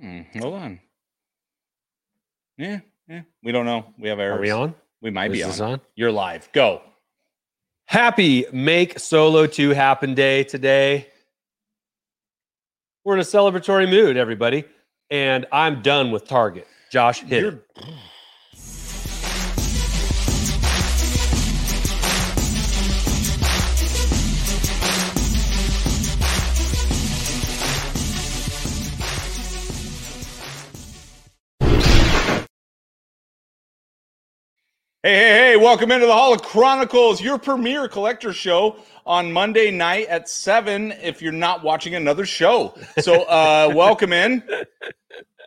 Hmm, hold on. Yeah, yeah. We don't know. We have errors. Are we on? We might Is be this on. on? You're live. Go. Happy Make Solo 2 Happen Day today. We're in a celebratory mood, everybody. And I'm done with Target. Josh, hit Hey, hey, hey, welcome into the Holo Chronicles, your premier collector show on Monday night at 7 if you're not watching another show. So, uh, welcome in.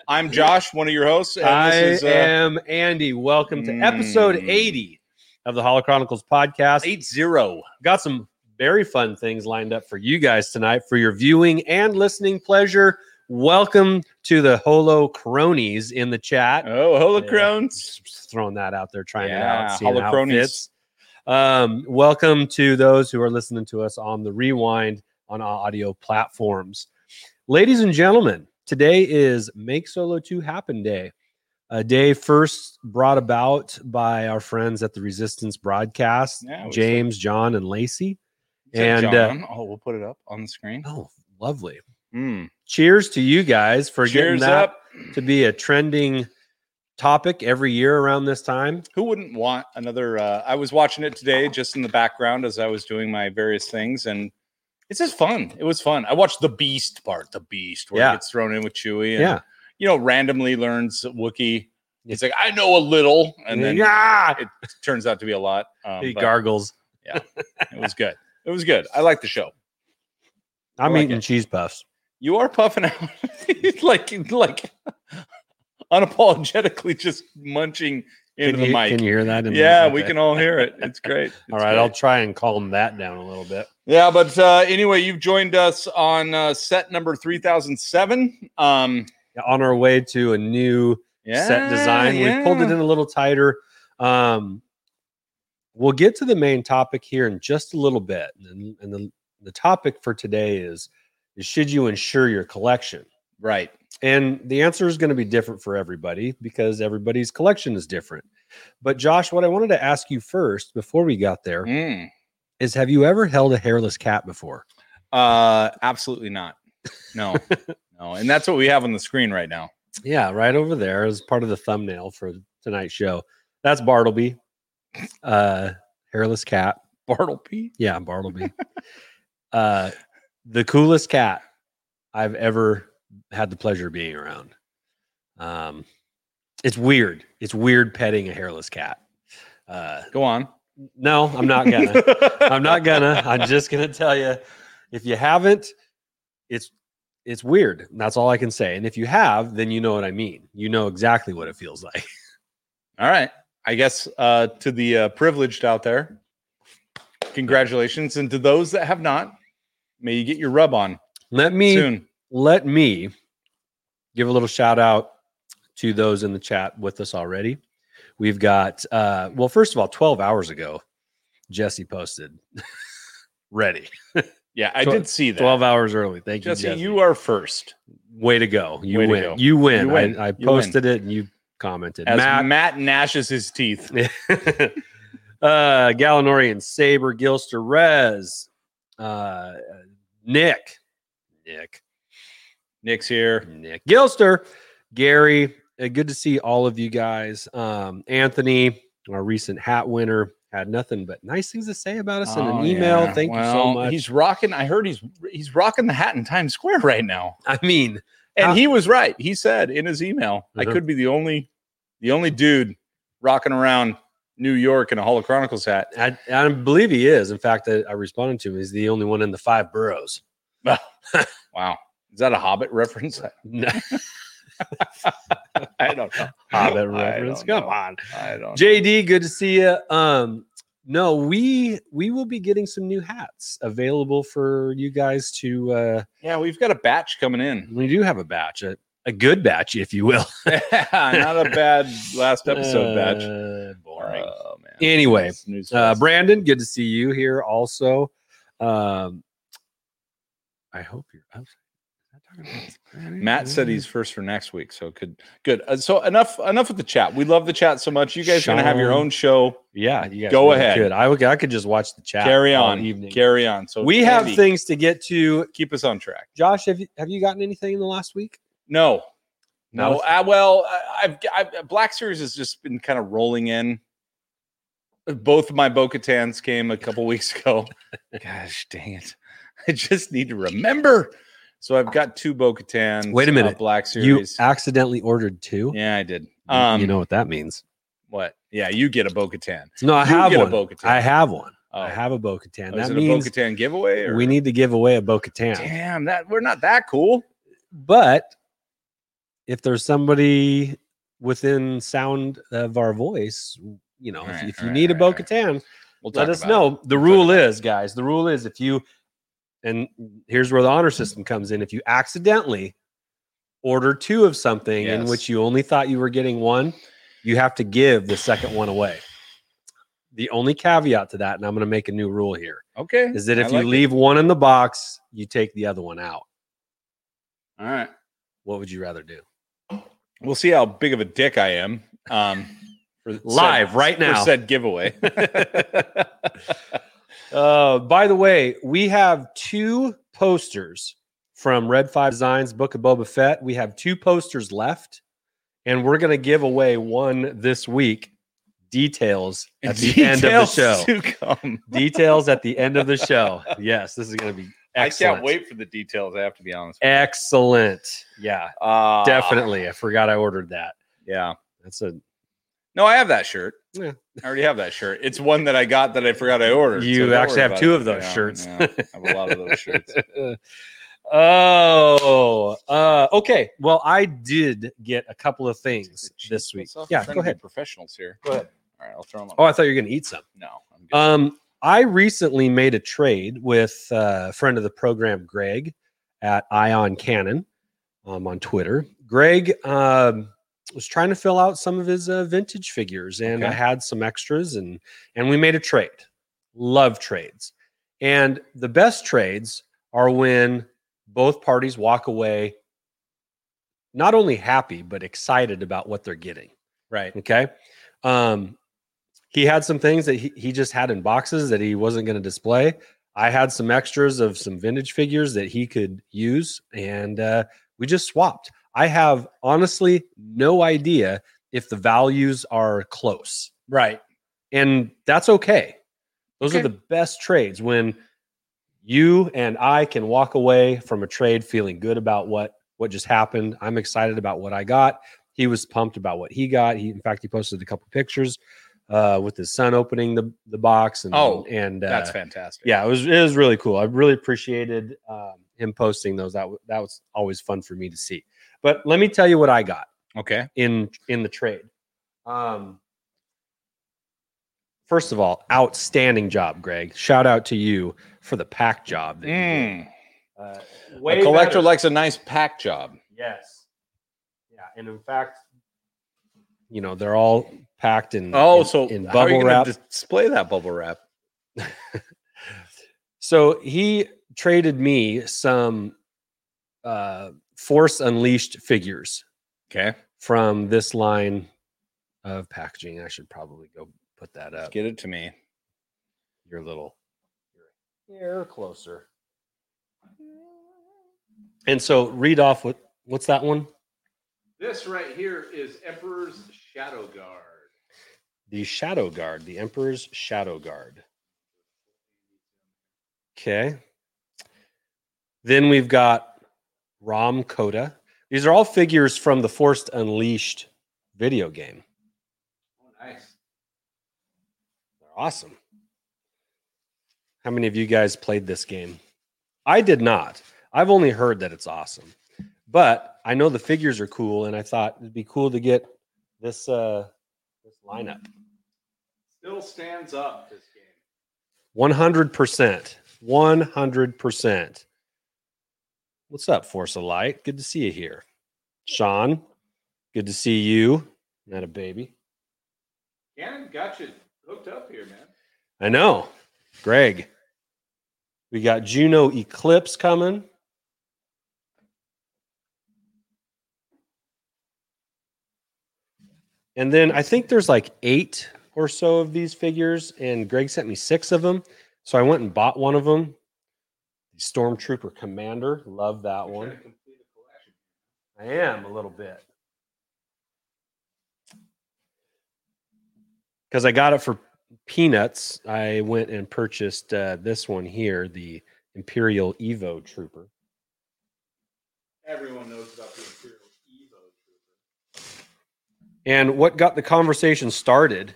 I'm Josh, one of your hosts. And I this is uh, am Andy. Welcome to episode Mm. 80 of the Holo Chronicles podcast. 8 0. Got some very fun things lined up for you guys tonight for your viewing and listening pleasure. Welcome to the Holo Cronies in the chat. Oh, holocrons. Just throwing that out there, trying it out, Holo cronies. Um, welcome to those who are listening to us on the rewind on audio platforms. Ladies and gentlemen, today is Make Solo 2 Happen Day, a day first brought about by our friends at the Resistance Broadcast, Yeah, James, John, and Lacey. And, uh, oh, we'll put it up on the screen. Oh, lovely. Mm. Cheers to you guys for getting that up. to be a trending topic every year around this time. Who wouldn't want another? Uh, I was watching it today just in the background as I was doing my various things, and it's just fun. It was fun. I watched the Beast part, the Beast, where Yeah. he gets thrown in with Chewie, and Yeah. you know, randomly learns Wookiee. It's like I know a little, and then yeah, it turns out to be a lot. Um, he but gargles. Yeah, it was good. It was good. I like the show. I'm like eating it. cheese puffs. You are puffing out, like like unapologetically, just munching into the mic. can you hear that? in the- yeah, we okay. can all hear it. It's great. All It's right, great. I'll try and calm that down a little bit. Yeah, but uh, anyway, you've joined us on uh, set number 3007. Um, On our way to a new yeah, set design, we pulled it in a little tighter. Um, we'll get to the main topic here in just a little bit, and, and the the topic for today is is should you insure your collection? Right. And the answer is going to be different for everybody because everybody's collection is different. But Josh, what I wanted to ask you first before we got there is: Mm. Have you ever held a hairless cat before? Uh, absolutely not. No, no. And that's what we have on the screen right now. Yeah, right over there as part of the thumbnail for tonight's show. That's Bartleby, uh, hairless cat. Bartleby. Yeah, Bartleby. uh, the coolest cat I've ever had the pleasure of being around. Um, it's weird. It's weird petting a hairless cat. Uh, Go on. no, I'm not gonna. I'm not gonna. I'm just gonna tell you, if you haven't, it's it's weird. That's all I can say. And if you have, then you know what I mean. You know exactly what it feels like. All right. I guess uh, to the uh, privileged out there, congratulations. And to those that have not, may you get your rub on Let me soon. let me give a little shout out to those in the chat with us already. We've got uh well, first of all, 12 hours ago, Jesse posted ready. Yeah, I Tw- did see that. 12 hours early. Thank Jesse, you, Jesse. you are first. way to go. You Way win. go. You win. You win. I, I You win. posted it and you commented. As Matt, Matt, gnashes his teeth. uh Gallinorian, Saber, Gilster, Rez, uh Nick, Nick, Nick's here. Nick Gilster, Gary. uh, good to see all of you guys. Um, Anthony, our recent hat winner, had nothing but nice things to say about us in Oh, an email. yeah. Thank you so much. He's rocking. I heard he's he's rocking the hat in Times Square right now, I mean, and How- he was right. He said in his email, "I Uh-huh. could be the only the only dude rocking around New York in a Holo Chronicles hat." I, I believe he is. In fact, I, I responded to him. He's the only one in the five boroughs. wow, is that a Hobbit reference? No, I don't know. Hobbit I reference. Come know. on. I don't. know. JD, good to see you. Um, no, we we will be getting some new hats available for you guys to. uh Yeah, we've got a batch coming in. We do have a batch, a, a good batch, if you will. Not a bad last episode batch. Uh, boring. Oh man. Anyway, Uh. Brandon, good to see you here. Also, um, I hope you're. oh, is that Matt said he's first for next week, so could good. Uh, so enough enough with the chat. We love the chat so much. You guys are gonna have your own show. Yeah, you guys Go really ahead. Could. I would. I could just watch the chat. Carry on, evening. carry on. So we have things to get to. keep us on track. Josh, have you have you gotten anything in the last week? No, no. Uh, well, I've, I've Black Series has just been kind of rolling in. Both of my Bo-Katans came a couple weeks ago. Gosh dang it! I just need to remember. So I've got two Bo-Katans. Wait a uh, minute. Black You Series. accidentally ordered two. yeah, I did. You- Um, you know what that means? what? Yeah, you get a Bo-Katan. No, I you have a one. Bo-Katan. I have one. Oh. I have a Bo-Katan. Oh, is that it a means Bo-Katan giveaway? Or? we need to give away a Bo-Katan. Damn, that we're not that cool. But if there's somebody within sound of our voice, you know, if, Alright, if you need a alright, Bo-Katan, We'll let us know. it. The We'll rule it. is, guys, the rule is if you, and here's where the honor system comes in. If you accidentally order two of something in which you only thought you were getting one, you have to give the second one away. The only caveat to that, and I'm going to make a new rule here, Okay. is that if you like it. leave one in the box, you take the other one out. all right, What would you rather do? We'll see how big of a dick I am. Um, for said- Live right for now. said giveaway. Uh, by the way, we have two posters from Red Five Designs Book of Boba Fett. We have two posters left, and we're going to give away one this week. Details at the end of the show. Details at the end of the show. Yes, this is going to be I can't wait for the details. I have to be honest. Excellent. Yeah, Uh, definitely. I forgot I ordered that. Yeah. That's a No, I have that shirt. Yeah. I already have that shirt. It's one that I got that I forgot I ordered. You don't actually have two it. of those Yeah, shirts. yeah. I have a lot of those shirts. oh, uh, okay. Well, I did get a couple of things this week. Myself, Yeah, go ahead. Professionals here. Go ahead. All right, I'll throw them up. Oh, I thought you were going to eat some. no, I'm good. Um, I recently made a trade with uh, a friend of the program, Greg, at Ion Cannon um, on Twitter. Greg um, was trying to fill out some of his uh, vintage figures, and I had some extras, and and we made a trade. Love trades, and the best trades are when both parties walk away not only happy but excited about what they're getting. right. Okay. Um, he had some things that he, he just had in boxes that he wasn't going to display. I had some extras of some vintage figures that he could use, and uh, we just swapped. I have honestly no idea if the values are close, Right. and that's okay. Those are the best trades when you and I can walk away from a trade feeling good about what what just happened. I'm excited about what I got. He was pumped about what he got. He, in fact, he posted a couple pictures uh, with his son opening the the box. And Oh, and uh, That's fantastic. yeah, it was it was really cool. I really appreciated um, him posting those. That w- that was always fun for me to see. But let me tell you what I got Okay. in in the trade. Um, first of all, outstanding job, Greg. Shout out to you for the pack job. That you did. Mm. Uh, A collector better. likes a nice pack job. yes, yeah, and in fact, you know they're all packed in Oh, in- so in how are you bubble gonna wrap. display that bubble wrap? So he traded me some uh, Force Unleashed figures Okay. from this line of packaging. I should probably go put that up. Get it to me. your little your hair closer. And so read off what what's that one? This right here is Emperor's Shadow Guard. The Shadow Guard, the Emperor's Shadow Guard. Okay. Then we've got Rahm Kota. These are all figures from the Force Unleashed video game. Oh, nice. They're awesome. How many of you guys played this game? I did not. I've only heard that it's awesome. But I know the figures are cool and I thought it'd be cool to get this uh this lineup. Still stands up this game. 100%. 100%. What's up, Force of Light? Good to see you here. Sean, good to see you. Not a baby. Cannon got you hooked up here, man. I know. Greg. We got Juno Eclipse coming. And then I think there's like eight or so of these figures, and Greg sent me six of them. So I went and bought one of them. The Stormtrooper Commander. Love that one. I am a little bit. Because I got it for peanuts, I went and purchased uh, this one here, the Imperial Evo Trooper. Everyone knows about the Imperial. And what got the conversation started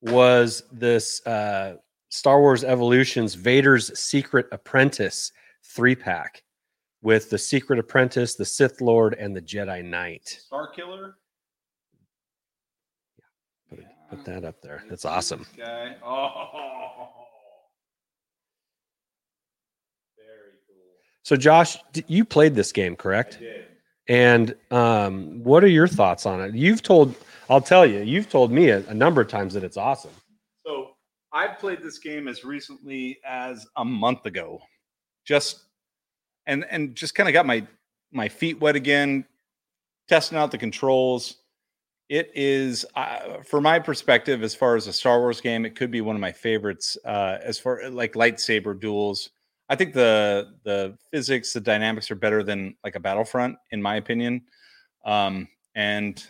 was this uh, Star Wars Evolutions Vader's Secret Apprentice three pack with the Secret Apprentice, the Sith Lord, and the Jedi Knight. Starkiller. Put, it- put that up there. That's awesome. Guy. Oh. Very cool. So, Josh, you played this game, correct? I did. And um, what are your thoughts on it? You've told, I'll tell you, you've told me a, a number of times that it's awesome. So I played this game as recently as a month ago, just and and just kind of got my my feet wet again, testing out the controls. It is, uh, for my perspective, as far as a Star Wars game, it could be one of my favorites. Uh, as far like lightsaber duels, I think the the physics, the dynamics are better than like a Battlefront, in my opinion. Um, and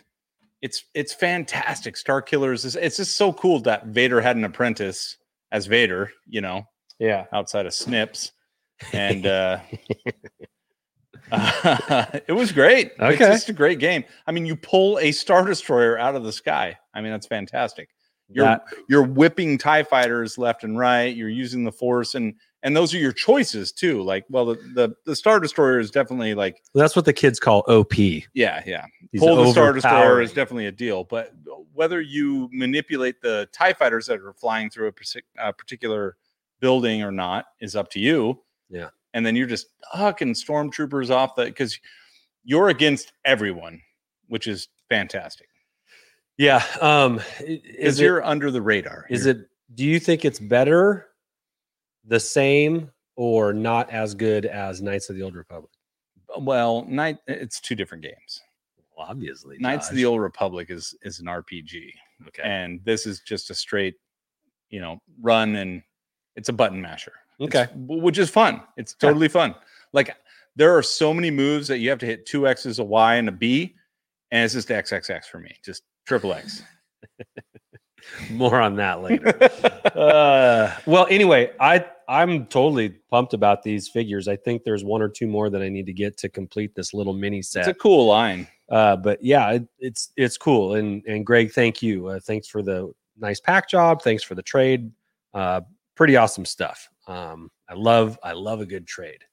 it's it's fantastic. Starkiller's is it's just so cool that Vader had an apprentice as Vader, you know, Yeah. outside of Snips, and uh, it was great. It's Okay. just a great game. I mean, you pull a Star Destroyer out of the sky. I mean, that's fantastic. You're That- you're whipping Tie fighters left and right. You're using the Force, and and those are your choices too. Like, well, the the, the Star Destroyer is definitely like, that's what the kids call OP. yeah, yeah. He's pull the Star Destroyer is definitely a deal. But whether you manipulate the TIE fighters that are flying through a partic- uh, particular building or not is up to you. Yeah. And then you're just hucking stormtroopers off the because you're against everyone, which is fantastic. Yeah. Um, is you're under the radar. is You're- it, do you think it's better, the same, or not as good as Knights of the Old Republic? well, night it's two different games. Well, obviously. Knights of the Old Republic is is an RPG. Okay. And this is just a straight, you know, run and it's a button masher. Okay. w- which is fun. It's Yeah. totally fun. Like there are so many moves that you have to hit two X's, a Y, and a B, and it's just XXX for me, just triple X. More on that later. uh, well, anyway, I I'm totally pumped about these figures. I think there's one or two more that I need to get to complete this little mini set. it's a cool line. Uh, but yeah, it, it's it's cool. And and Greg, thank you. Uh, thanks for the nice pack job. Thanks for the trade. Uh, pretty awesome stuff. Um, I love I love a good trade.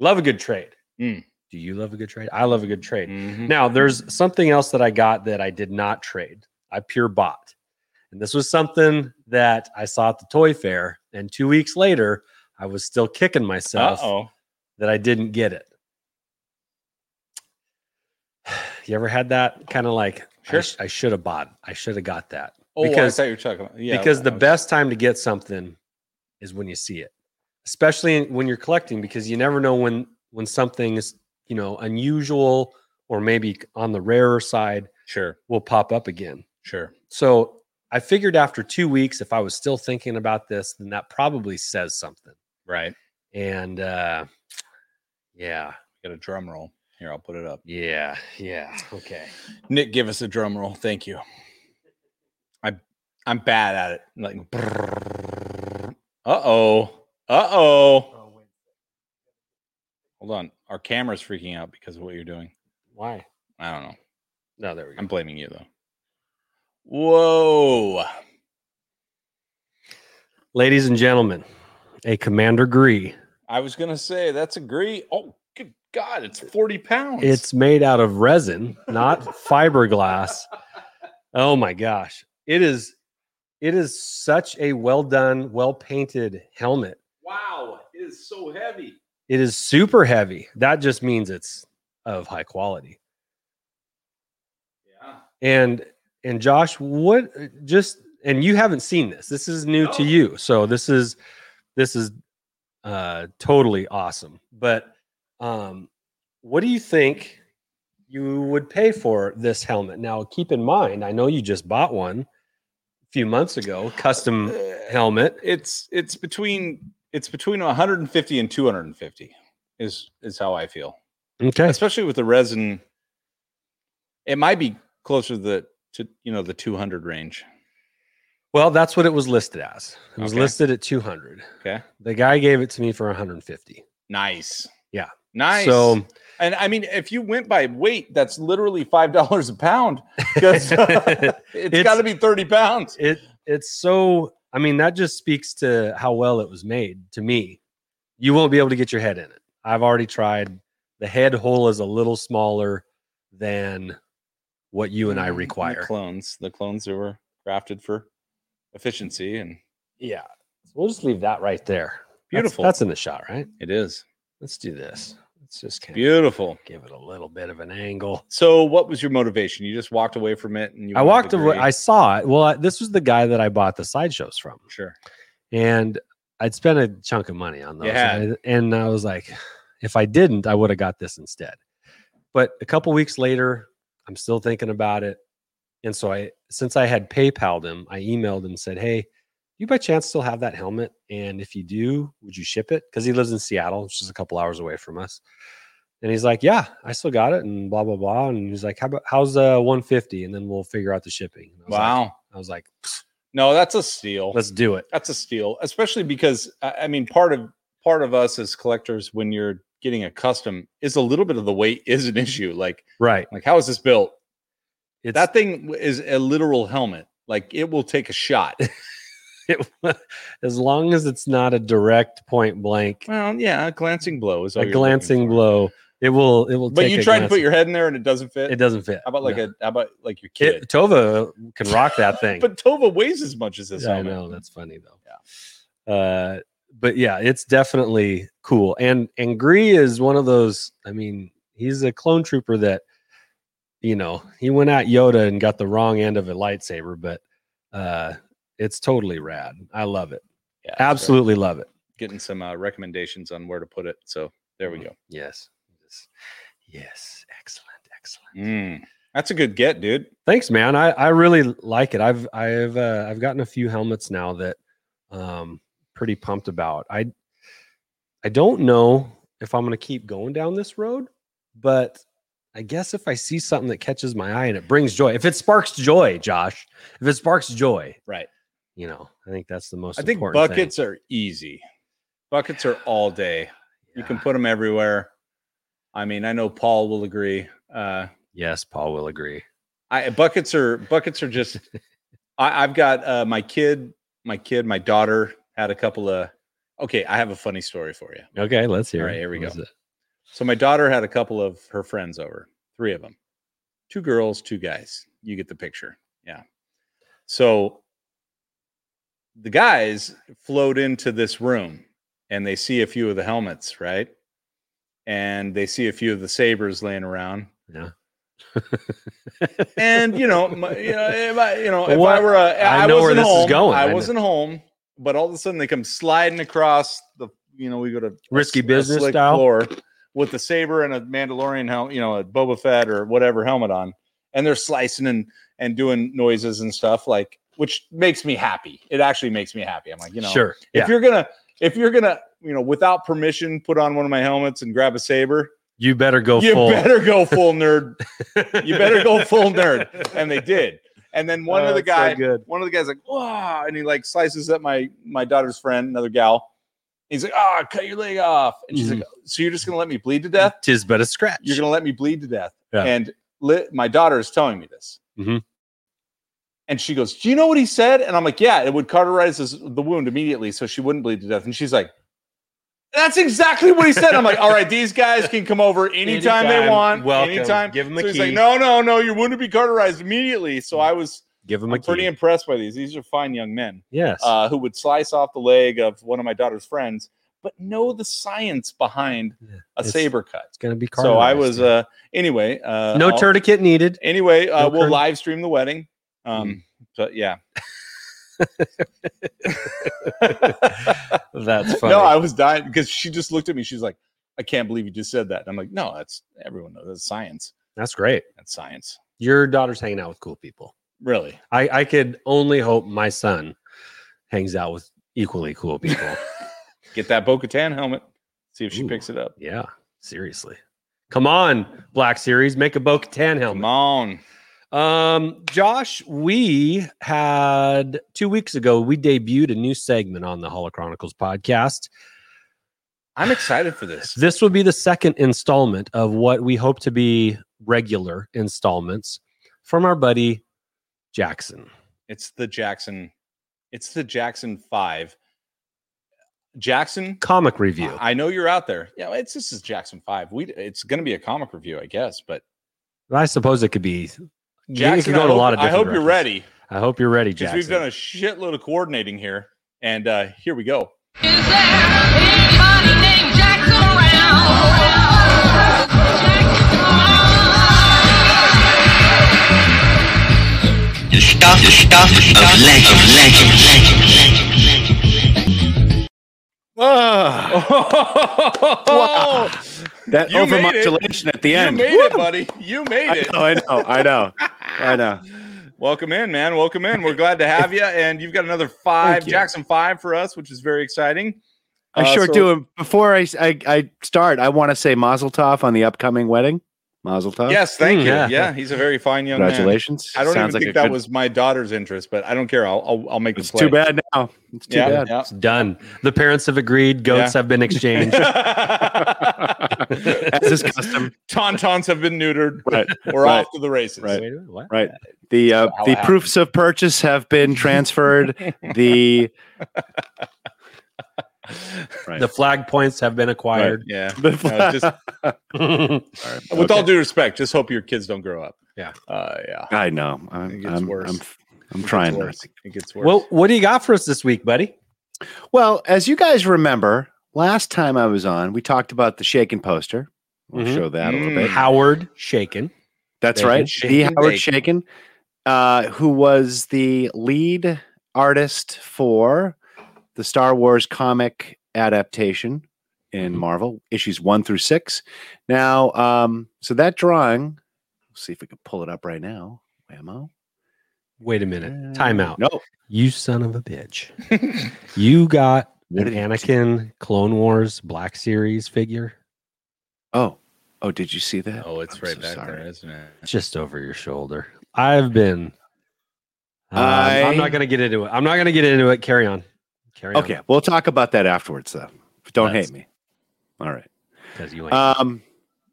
Love a good trade. Mm. Do you love a good trade? I love a good trade. Mhm. Now, there's something else that I got that I did not trade. I pure bought. And this was something that I saw at the toy fair. And two weeks later, I was still kicking myself Uh-oh. that I didn't get it. You ever had that kind of like, Sure. I, sh- I should have bought, I should have got that. Oh, because I thought you were talking about yeah. because the was- best time to get something is when you see it, especially when you're collecting, because you never know when when something is you know unusual or maybe on the rarer side Sure, will pop up again. sure. So I figured after two weeks, if I was still thinking about this, then that probably says something. Right. And uh, yeah, Got a drum roll. Here, I'll put it up. yeah, yeah. Okay. Nick, give us a drum roll. Thank you. I I'm bad at it. Like uh oh. Uh oh. Hold on. Our camera's freaking out because of what you're doing. Why? I don't know. No, there we go. I'm blaming you though. Whoa. Ladies and gentlemen, a Commander Gree. I was gonna say that's a great. Oh, good God, it's 40 pounds. It's made out of resin, not fiberglass. Oh my gosh. It is it is such a well done, well painted helmet. wow, it is so heavy. It is super heavy. That just means it's of high quality. Yeah. And and Josh, what just and you haven't seen this. This is new to you. So this is this is uh totally awesome. But um what do you think you would pay for this helmet. Now, keep in mind, I know you just bought one a few months ago, custom Uh, helmet. It's it's between it's between 150 and 250 is is how I feel. Okay. Especially with the resin. It might be closer to the to you know the 200 range. Well, that's what it was listed as. It was Okay. listed at 200. Okay. The guy gave it to me for 150. Nice. Yeah. Nice. So and I mean, if you went by weight, that's literally five dollars a pound. 'cause, uh, it's It's- got to be 30 pounds. it it's so I mean that just speaks to how well it was made to me. You won't be able to get your head in it. I've already tried. The head hole is a little smaller than what you and I Mm, require. The clones, the clones that were crafted for efficiency, and Yeah. We'll just leave that right there. Beautiful. That's, in the shot, right? it is Let's do this. Let's just kind beautiful. give it a little bit of an angle. So, what was your motivation? You just walked away from it, and you I walked away. I saw it. Well, I, this was the guy that I bought the sideshows from, sure. and I'd spent a chunk of money on those. Yeah. and, I, and I was like, if I didn't, I would have got this instead. But a couple weeks later, I'm still thinking about it, and so I, since I had PayPal'd him, I emailed and said, "Hey, you by chance still have that helmet? And if you do, would you ship it? Because he lives in Seattle, which is a couple hours away from us." And he's like, "Yeah, I still got it," and blah blah blah. And he's like, "How about how's uh 150?" And then we'll figure out the shipping. I was like- Wow. I was like, no, that's a steal. "Let's do it." That's a steal, especially because I I mean, part of part of us as collectors, when you're getting a custom, is a little bit of the weight is an issue. Like, Right. like how is this built? It's that thing is a literal helmet. Like, it will take a shot. it, as long as it's not a direct point blank, well, yeah, a glancing blow is a glancing blow. It will. It will. But you try to put your head in there and it doesn't fit. It doesn't fit. How about like No. a how about like your kid? It, Tova can rock that thing. but Tova weighs as much as this Yeah, I know that's funny though. Yeah. Uh, but yeah, it's definitely cool. And and Gree is one of those. I mean, he's a clone trooper that, you know, he went at Yoda and got the wrong end of a lightsaber, but uh, it's totally rad. I love it. Yeah. Absolutely love it. Getting some uh, recommendations on where to put it. So there we Mm, go. Yes. Yes. Yes. Excellent. Excellent. Mm, that's a good get, dude. Thanks, man. I, I really like it. I've I've uh, I've gotten a few helmets now that um pretty pumped about. I I don't know if I'm gonna keep going down this road, but I guess if I see something that catches my eye and it brings joy, if it sparks joy, Josh, if it sparks joy, Right. you know, I think that's the most. I think important thing. buckets are easy. Buckets are all day. You can put them everywhere. I mean, I know Paul will agree. Uh, Yes, Paul will agree. I buckets are buckets are just. I, I've got uh, my kid, my kid, my daughter had a couple of. Okay, I have a funny story for you. Okay, let's hear. All it. right, here we What go. So my daughter had a couple of her friends over, three of them, two girls, two guys. You get the picture. Yeah. So the guys float into this room and they see a few of the helmets, right? And they see a few of the sabers laying around. Yeah. And you know, my, you know, if I, you know, if I were, a, I I, know where wasn't this is going. I I wasn't home, but all of a sudden they come sliding across the, you know, we go to Risky a business slick style? floor with the saber and a Mandalorian helmet, you know, a Boba Fett or whatever helmet on, and they're slicing and and doing noises and stuff like, which makes me happy. It actually makes me happy. I'm like, you know, sure. if you're gonna if you're gonna you know without permission put on one of my helmets and grab a saber You better go you full. better go full nerd you better go full nerd and they did and then one Oh, of the it's so one of the guys like wow and he like slices up my my daughter's friend another gal he's like ah cut your leg off and she's Mhm. like so you're just gonna let me bleed to death Tis but a scratch. you're gonna let me bleed to death Yeah. and li- my daughter is telling me this Mhm. and she goes do you know what he said and i'm like yeah it would cauterize this, the wound immediately so she wouldn't bleed to death and she's like that's exactly what he said. I'm like, all right, these guys can come over anytime, they Anytime. want. Welcome. Anytime. Give 'em a so he's key. like, no, no, no, you wouldn't be cauterized immediately. So I was Give him a pretty key. impressed by these. These are fine young men yes. uh, who would slice off the leg of one of my daughter's friends, but know the science behind Yeah. a It's- saber cut. it's gonna be. So I was yeah. uh anyway. Uh, no I'll- tourniquet needed. Anyway, uh, No we'll cur- live stream the wedding. Um, but yeah. That's funny. no, I was dying because she just looked at me. She's like, "I can't believe you just said that." And I'm like, "No, that's everyone knows that's science." That's great. That's science. Your daughter's hanging out with cool people. Really. I, I could only hope my son hangs out with equally cool people. Get that Bo Katan helmet. See if she Ooh. picks it up. yeah, seriously. Come on, Black Series, make a Bo Katan helmet. Come helmet. on. Um, Josh, we had two weeks ago, we debuted a new segment on the Holo Chronicles podcast. I'm excited for this. This will be the second installment of what we hope to be regular installments from our buddy Jackson. It's the Jackson. It's the Jackson Five. Jackson. Comic review. I know you're out there. Yeah, it's this is Jackson Five. We it's going to be a comic review, I guess. But I suppose it could be. Jackson, it could go I in a hope, lot of. I Different hope you're ready I hope you're ready, Jackson. we've done a shitload of coordinating here, and uh here we go. Is there anybody named Jackson around? Jackson The stuff, the stuff of legend, legend, legend, legend, legend. Ah, that You overmodulation at the you end. You made it, buddy. You made I it. know, I know, I know, I know. Welcome in, man. Welcome in. We're glad to have you. And you've got another five, Jackson Five for us, which is very exciting. I Uh, sure so- do. Before I, I, I start, I want to say Mazel Tov on the upcoming wedding. Mazel Tov. Yes, thank Mm, you. yeah. Yeah. he's a very fine young man. Congratulations. I don't Sounds even like think that good- was my daughter's interest, but I don't care. I'll I'll, I'll make It's the play. too bad now. It's too yeah, bad. yeah. It's done. The parents have agreed. Goats Yeah. have been exchanged. As is custom. Tauntauns have been neutered. Right. We're Right. off to the races. Right. Wait what? Right. The uh, the it proofs of purchase have been transferred. the right. The flag points have been acquired. Yeah. The No, just Sorry. with all due respect, just hope your kids don't grow up. Yeah. Uh, yeah. I know. I'm, gets I'm, worse. I'm, I'm It trying. not worse. to. It gets worse. well, what do you got for us this week, buddy? Well, as you guys remember, last time I was on, we talked about the Chaykin poster. We'll Mhm. show that a little Mm. bit. Howard Chaykin. That's Bacon. right. Chaykin the Howard bacon. Chaykin, uh, who was the lead artist for the Star Wars comic adaptation in Mhm. Marvel, issues one through six. Now, um, so that drawing, let's see if we can pull it up right now. Whammo. Wait a minute. Time out. No. You son of a bitch. you got Where an Anakin Clone Wars Black Series figure Oh, oh, did you see that? oh, it's I'm right so back sorry. there, isn't it? just over your shoulder. I've been. Um, I'm not going to get into it. I'm not going to get into it. Carry on. Carry on. Okay, we'll talk about that afterwards, though. Don't Let's- hate me. All right. Because you ain't. Um,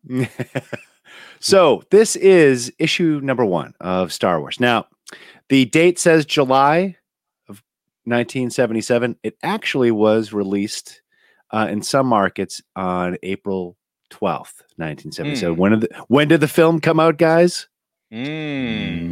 so this is issue number one of Star Wars. Now, the date says July of 1977. It actually was released uh, in some markets on April 12th, 1977. Hmm. When did the, when did the film come out, guys? Mm.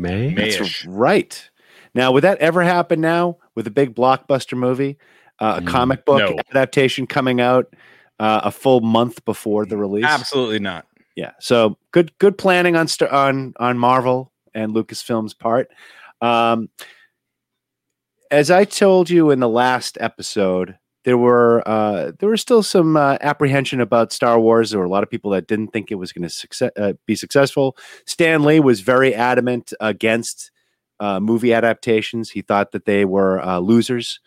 May. May- That's right. Now, would that ever happen now with a big blockbuster movie, uh, a Mm, comic book no. adaptation coming out uh, a full month before the release? Absolutely not. Yeah. So good, good planning on st- on on Marvel and Lucasfilm's part. Um, as I told you in the last episode, there were uh, there were still some uh, apprehension about Star Wars. There were a lot of people that didn't think it was going to success- uh, be successful. Stan Lee was very adamant against uh, movie adaptations. He thought that they were uh, losers,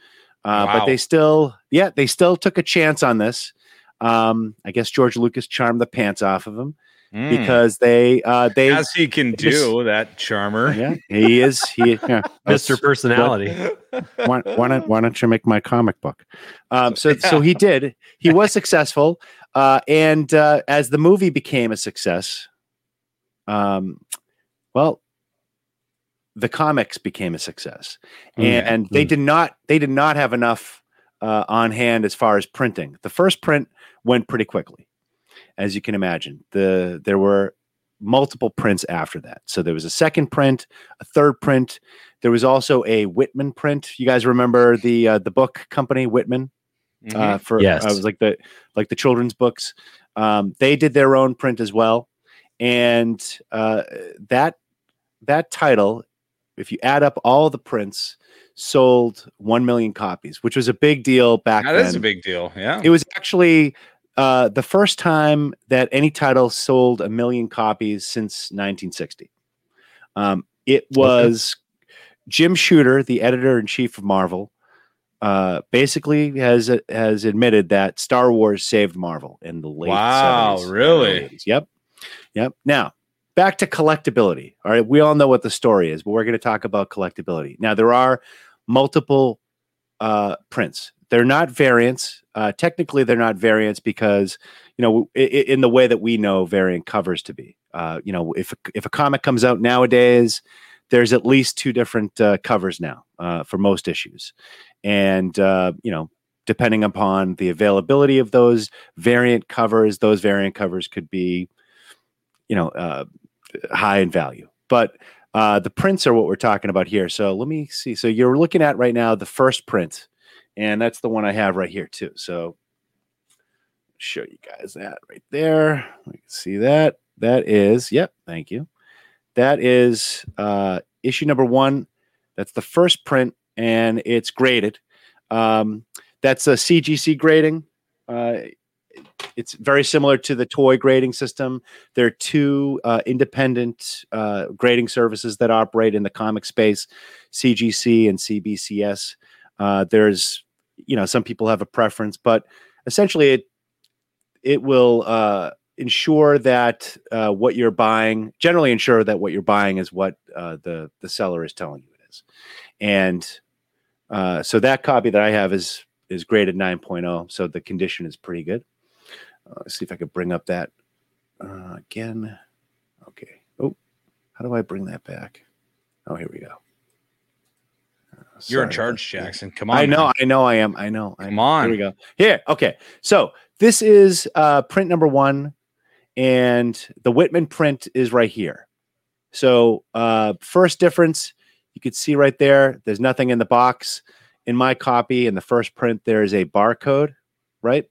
uh, Wow. but they still, yeah, they still took a chance on this. Um, I guess George Lucas charmed the pants off of him Mm. because they uh, they as he can do that charmer. yeah he is he yeah, Mr. Personality. why, why not why don't you make my comic book um so so he did he was successful uh and uh as the movie became a success um well the comics became a success Okay. and they Mm. did not they did not have enough uh, on hand as far as printing the first print went pretty quickly as you can imagine the there were multiple prints after that so there was a second print a third print there was also a whitman print you guys remember the uh, the book company whitman Mhm. uh, for Yes. uh, was like the like the children's books. Um, they did their own print as well, and uh, that that title, if you add up all the prints, sold one million copies, which was a big deal back that then. is a big deal. Yeah. It was actually uh, the first time that any title sold a million copies since 1960. Um, it was Jim Shooter, the editor in chief of Marvel, uh, basically has has admitted that Star Wars saved Marvel in the late Wow, 70s and really? 80s. Yep, yep. Now back to collectability. All right, we all know what the story is, but we're going to talk about collectability. Now there are multiple uh, prints. They're not variants. Uh, technically, they're not variants because you know i- i- in the way that we know variant covers to be. Uh, you know, if if a comic comes out nowadays, there's at least two different uh, covers now uh, for most issues, and uh, you know, depending upon the availability of those variant covers, those variant covers could be, you know, uh, high in value. But uh, the prints are what we're talking about here. So let me see. So you're looking at right now the first print, and that's the one I have right here too. So show you guys that right there. Can see that. That is, yep, thank you. That is uh, issue number one. That's the first print, and it's graded. Um, that's a CGC grading. Uh, it's very similar to the toy grading system. There are two uh, independent uh, grading services that operate in the comic space CGC and CBCS. Uh, there's, you know, some people have a preference, but essentially it it will uh, ensure that uh, what you're buying, generally ensure that what you're buying is what uh, the the seller is telling you it is, and so that copy that I have is is graded 9.0, so the condition is pretty good. Uh, let's see if I could bring up that uh, again. Okay. Oh, how do I bring that back? Oh, here we go. Uh, You're in charge. Jackson. Come on. I know, man. I know, I am. I know. I Come know. on. Here we go. Here. Okay. So this is uh, print number one, and the Whitman print is right here. So uh, first difference, you could see right there. There's nothing in the box. In my copy, in the first print, there is a barcode. Right.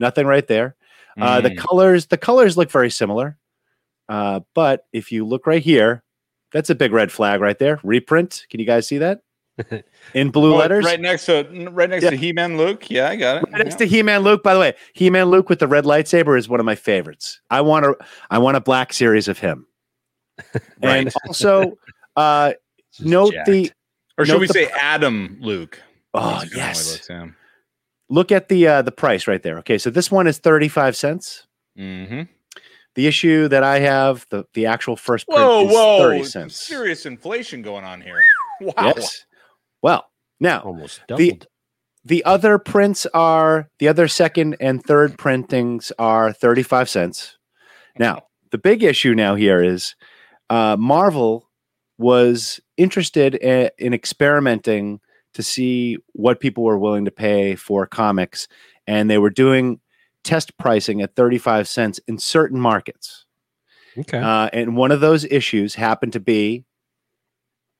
Nothing right there. Uh, the Mm. colors, the colors look very similar. Uh, but if you look right here, that's a big red flag right there. Reprint. Can you guys see that? In blue Oh, letters. right next to right next Yeah. to He-Man Luke. Yeah, I got it. Right next to He-Man Luke. By the way, He-Man Luke with the red lightsaber is one of my favorites. I want a I want a black series of him. And also uh note jacked. the or should we say pr- Adam Luke? oh That's kinda how yes. looks, yeah. Look at the uh the price right there. Okay, so this one is 35 cents. Mhm. The issue that I have, the the actual first print Whoa, is whoa! 30 cents. Serious inflation going on here. Wow. Yes. Well, now almost The- doubled. the the other prints are the other second and third printings are 35 cents. Now, the big issue now here is uh, Marvel was interested i- in experimenting to see what people were willing to pay for comics, and they were doing test pricing at 35 cents in certain markets. okay. Uh, and one of those issues happened to be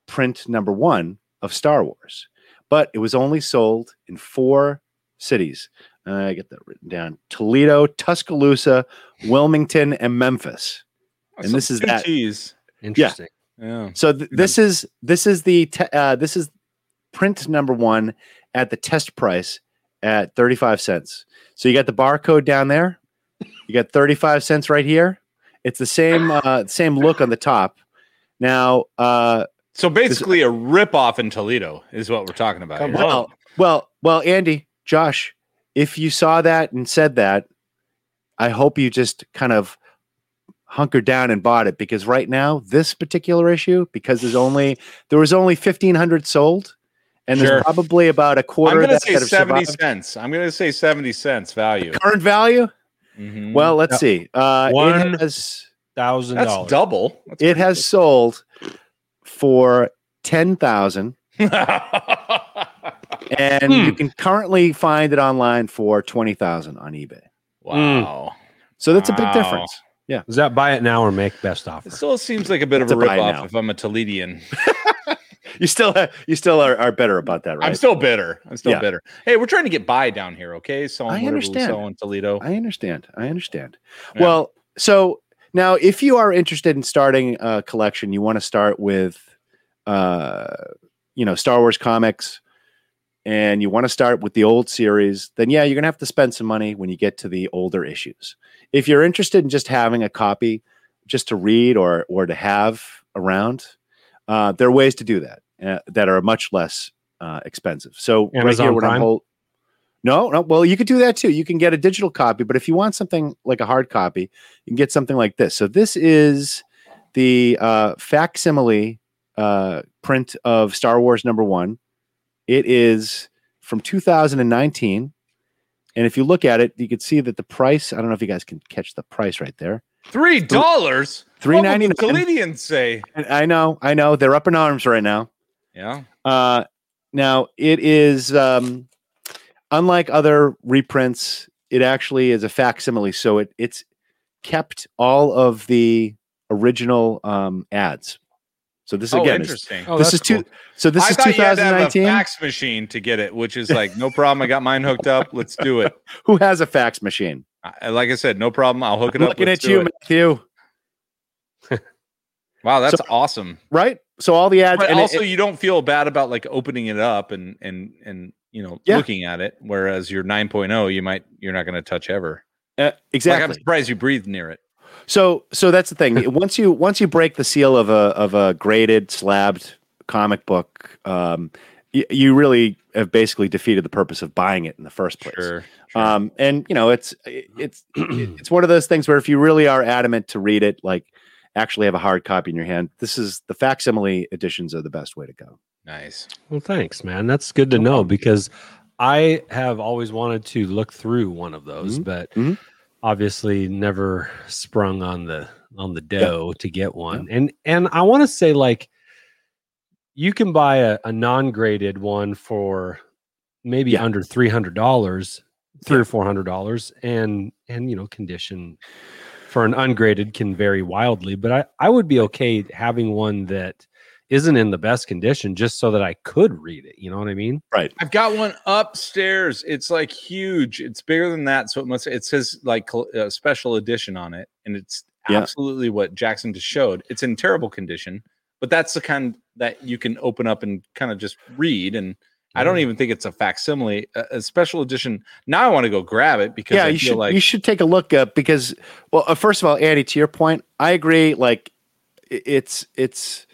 print number one of Star Wars, but it was only sold in four cities. Uh, I get that written down: Toledo, Tuscaloosa, Wilmington, and Memphis. That's and this is good that- cheese. Interesting. Yeah. So th- this is this is the te- uh, this is print number one at the test price at thirty five cents. So you got the barcode down there. You got thirty five cents right here. It's the same uh, same look on the top. Now, uh, So basically, a ripoff in Toledo is what we're talking about. Come well, well, well, Andy, Josh, if you saw that and said that, I hope you just kind of hunkered down and bought it because right now this particular issue, because there's only there was only fifteen hundred sold, and Sure. there's probably about a I'm quarter of going to that say 70 survived. cents. I'm going to say 70 cents value. Current value? Mhm. Well, let's Yeah. see. Uh, it has Thousand that's double. That's it has sold for ten thousand, pretty- and you Hmm. can currently find it online for twenty thousand on eBay. wow. So that's a big difference. Yeah. Is that buy it now or make best offer? It still seems like a bit of a a buy ripoff if I'm a Toledean. You still you still are, are better about that, right? I'm still bitter. I'm still Yeah. bitter. Hey, we're trying to get by down here, okay? So I understand. sell in Toledo. I understand. I understand. Yeah. Well, so now if you are interested in starting a collection, you want to start with, uh, you know, Star Wars comics. and you want to start with the old series, then yeah, you're going to have to spend some money when you get to the older issues. If you're interested in just having a copy just to read or or to have around, uh, there are ways to do that uh, that are much less uh, expensive. So right Amazon here, when I'm Prime? hold- no, no, well, you could do that too. You can get a digital copy, but if you want something like a hard copy, you can get something like this. So this is the uh, facsimile uh, print of Star Wars number one. It is from 2019. And if you look at it, you can see that the price, I don't know if you guys can catch the price right there. Three dollars. Three What ninety would the nine. Canadians say? I know, I know. They're up in arms right now. Yeah. Uh, now it is um, unlike other reprints. It actually is a facsimile, so it it's kept all of the original um, ads. So this Oh, again is interesting. Oh, this that's is two. cool. So this I is thought you have a 2019. fax machine to get it, which is like no problem. I got mine hooked up. Let's do it. Who has a fax machine? I, like I said, no problem. I'll hook it I'm up. looking Let's at you, it. Matthew. Wow, that's So- awesome. Right. So all the ads. But it- also, it- you don't feel bad about like opening it up and and and you know Yeah. looking at it. Whereas your 9.0, you might you're not going to touch ever. uh, Like, I'm exactly. surprised you breathed near it. So so that's the thing. once you once you break the seal of a of a graded slabbed comic book, um, y- you really have basically defeated the purpose of buying it in the first place. Sure. Sure. Um, and you know, it's it's it's one of those things where if you really are adamant to read it, like actually have a hard copy in your hand, this is the facsimile editions are the best way to go. nice. Well, thanks, man. That's good to know because I have always wanted to look through one of those, Mhm. but Mhm. obviously never sprung on the on the dough to get one. And and I want to say like you can buy a, a non-graded one for maybe Yeah. under three hundred dollars, three or four hundred dollars, and and you know condition for an ungraded can vary wildly. But I I would be okay having one that isn't in the best condition just so that I could read it. You know what I mean? Right. I've got one upstairs. It's like huge. It's bigger than that. So it must. It says like col- uh, special edition on it, and it's Yeah. absolutely what Jackson just showed. It's in terrible condition, but that's the kind that you can open up and kind of just read. And I don't even think it's a facsimile. A, a special edition. Now I want to go grab it because yeah, I you feel should like you should take a look up because well, uh, first of all, Andy, to your point, I agree. Like it's it's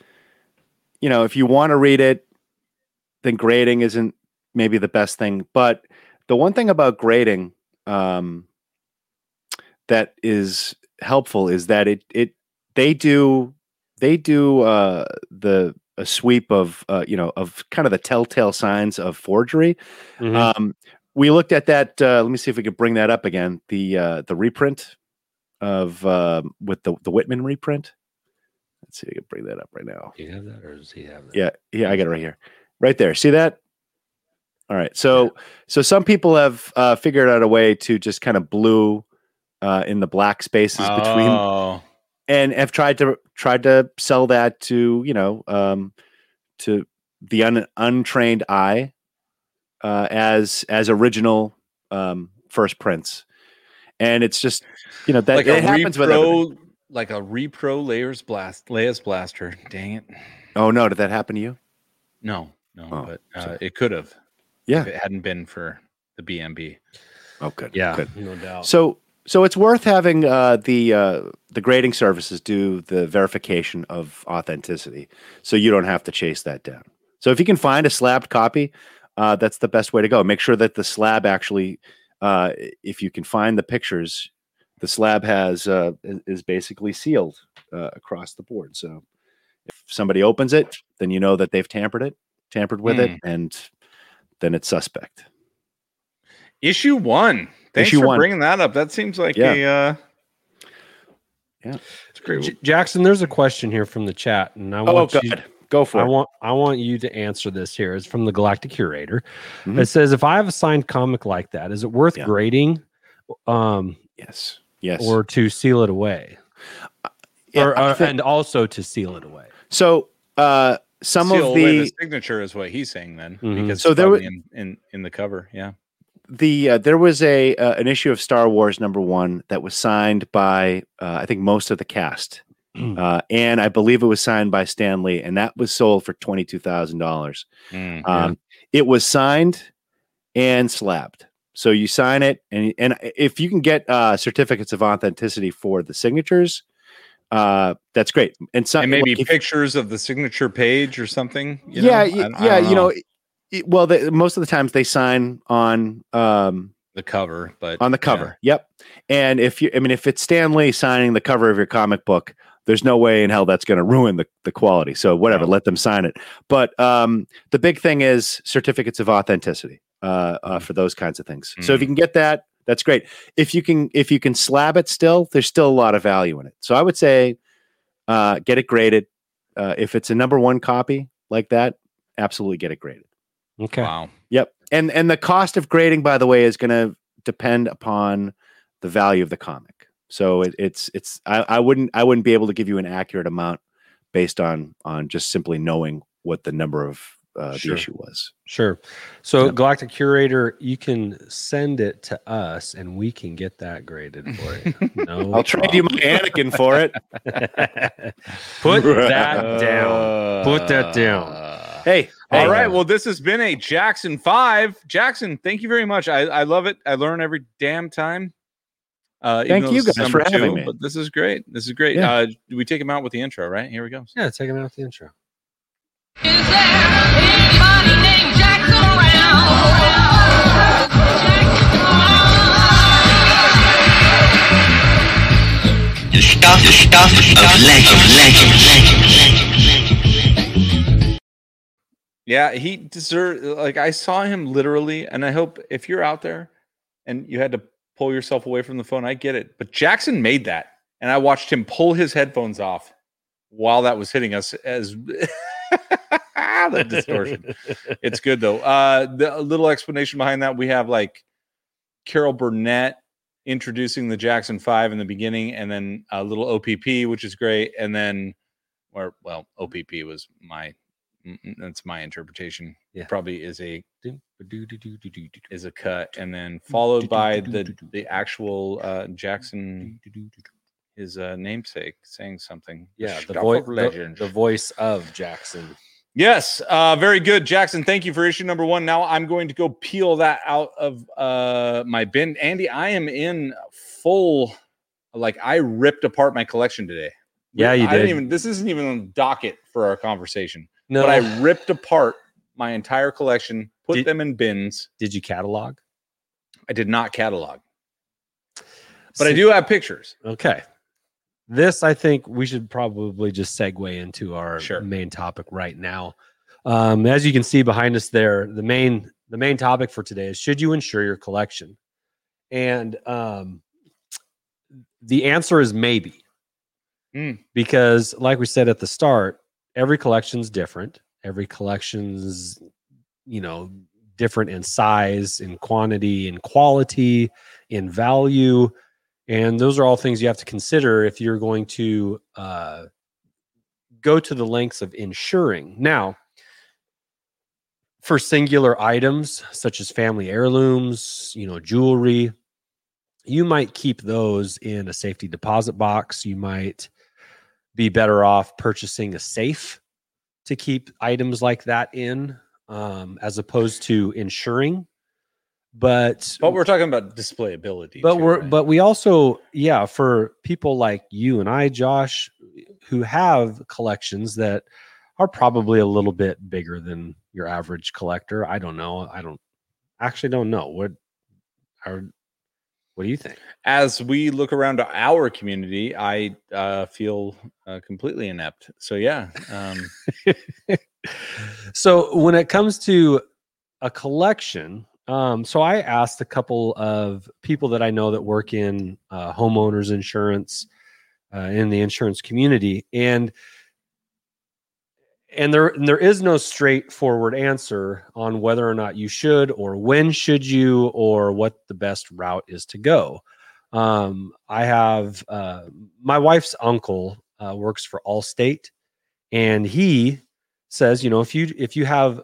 you know if you want to read it, then grading isn't maybe the best thing. But the one thing about grading um, that is helpful is that it it they do they do uh, the a sweep of uh, you know of kind of the telltale signs of forgery. Mhm. Um, we looked at that. Uh, let me see if we could bring that up again. The uh, the reprint of um with the the Whitman reprint. Let's see if I can bring that up right now. Do you have that, or does he have that? Yeah, yeah, I got it right here, right there. See that? All right. So so some people have uh, figured out a way to just kind of blue uh, in the black spaces between Oh, and have tried to tried to sell that to you know um, to the un, untrained eye uh, as as original um, first prints, and it's just you know that like it a happens with repro, like a repro layers blast, Leia's blaster. Dang it! Oh no, did that happen to you? No, no, Oh, but uh, sorry. it could have. Yeah. if it hadn't been for the BMB. Oh, good. Yeah, good. no doubt. So so it's worth having uh, the uh, the grading services do the verification of authenticity, so you don't have to chase that down. So if you can find a slabbed copy, uh, that's the best way to go. Make sure that the slab actually, uh, if you can find the pictures, the slab has uh, is- basically sealed uh, across the board. So if somebody opens it, then you know that they've tampered it, tampered with it, and then it's suspect. Issue one. Thanks Issue for one. bringing that up. That seems like Yeah. a. Uh, Yeah. it's great. J- Jackson, there's a question here from the chat, and I Oh, want good. you. Go for I it. want I want you to answer this here. It's from the Galactic Curator. Mhm. It says, if I have a signed comic like that, is it worth Yeah. grading, um, yes. Yes. or to seal it away, Yeah, or, uh, think- and also to seal it away? So uh some Seal of away the signature is what he's saying then, Mhm. because So so there there wa- in, in in the cover. Yeah. The uh, there was a uh, an issue of Star Wars number 1 that was signed by uh, I think most of the cast. Uh, and I believe it was signed by Stan Lee and that was sold for $22,000. Mm. Um it was signed and slapped. So you sign it, and and if you can get uh, certificates of authenticity for the signatures, uh, that's great. And, some, and maybe if- pictures of the signature page or something. you yeah, know? y- I- I yeah, you know. Well, most of the times they sign on um, the cover, but on the yeah. cover. Yep. And if you, I mean, if it's Stan Lee signing the cover of your comic book, there's no way in hell that's going to ruin the, the quality. So whatever, No. let them sign it. But um, the big thing is certificates of authenticity uh, uh, for those kinds of things. So if you can get that, that's great. If you can, if you can slab it still, there's still a lot of value in it. So I would say, uh, get it graded. Uh, if it's a number one copy like that, absolutely get it graded. Okay. Wow. Yep. And and the cost of grading, by the way, is going to depend upon the value of the comic. So it, it's it's I, I wouldn't I wouldn't be able to give you an accurate amount based on on just simply knowing what the number of uh, Sure. the issue was. Sure. So Yep. Galactic Curator, you can send it to us and we can get that graded for you. No. I'll trade you my Anakin for it. Put that down. Put that down. Hey, All hey, right. Well, this has been a Jackson Five. Jackson, thank you very much. I, I love it. I learn every damn time. Uh, Thank you this is guys for number having two, me. But this is great. This is great. Yeah. Uh, we take him out with the intro? Right here we go. Yeah, take him out with the intro. Is there anybody named Jackson around? The stuff, the stuff of legend, legend, legend, legend. Yeah, he deserved. Like I saw him literally, and I hope if you're out there and you had to pull yourself away from the phone, I get it. But Jackson made that, and I watched him pull his headphones off while that was hitting us. As the distortion, it's good though. Uh, the a little explanation behind that we have like Carol Burnett introducing the Jackson Five in the beginning, and then a little OPP, which is great, and then, or well, OPP was my that's my interpretation. Yeah. probably is a is a cut, and then followed by the the actual uh, Jackson his uh, namesake saying something. Yeah, the, Stuff voi- the, the voice of Jackson. Yes, uh, very good, Jackson. Thank you for issue number one. Now I'm going to go peel that out of uh, my bin. Andy, I am in full. Like I ripped apart my collection today. Yeah, you I didn't even. This isn't even on docket for our conversation. No, But I ripped apart my entire collection, put Did- them in bins. did you catalog? I did not catalog, but I do have pictures. Okay. This, I think, we should probably just segue into our Sure. main topic right now. Um, as you can see behind us there, the main the main topic for today is should you insure your collection? And um, the answer is maybe, Mm. because like we said at the start, every collection's different. Every collection's, you know, different in size, in quantity, in quality, in value. And those are all things you have to consider if you're going to uh, go to the lengths of insuring. Now for singular items such as family heirlooms you know jewelry you might keep those in a safety deposit box. You might be better off purchasing a safe to keep items like that in um, as opposed to insuring but But we're talking about displayability. but too, we're right? but we also yeah for people like you and i josh who have collections that are probably a little bit bigger than your average collector i don't know i don't actually don't know what are what do you think as we look around our community, I uh, feel uh, completely inept. So yeah, um, so when it comes to a collection um, so i asked a couple of people that i know that work in uh, homeowners insurance uh, in the insurance community and and there and there is no straightforward answer on whether or not you should or when should you or what the best route is to go. Um, i have uh, my wife's uncle uh, works for allstate and he says you know if you if you have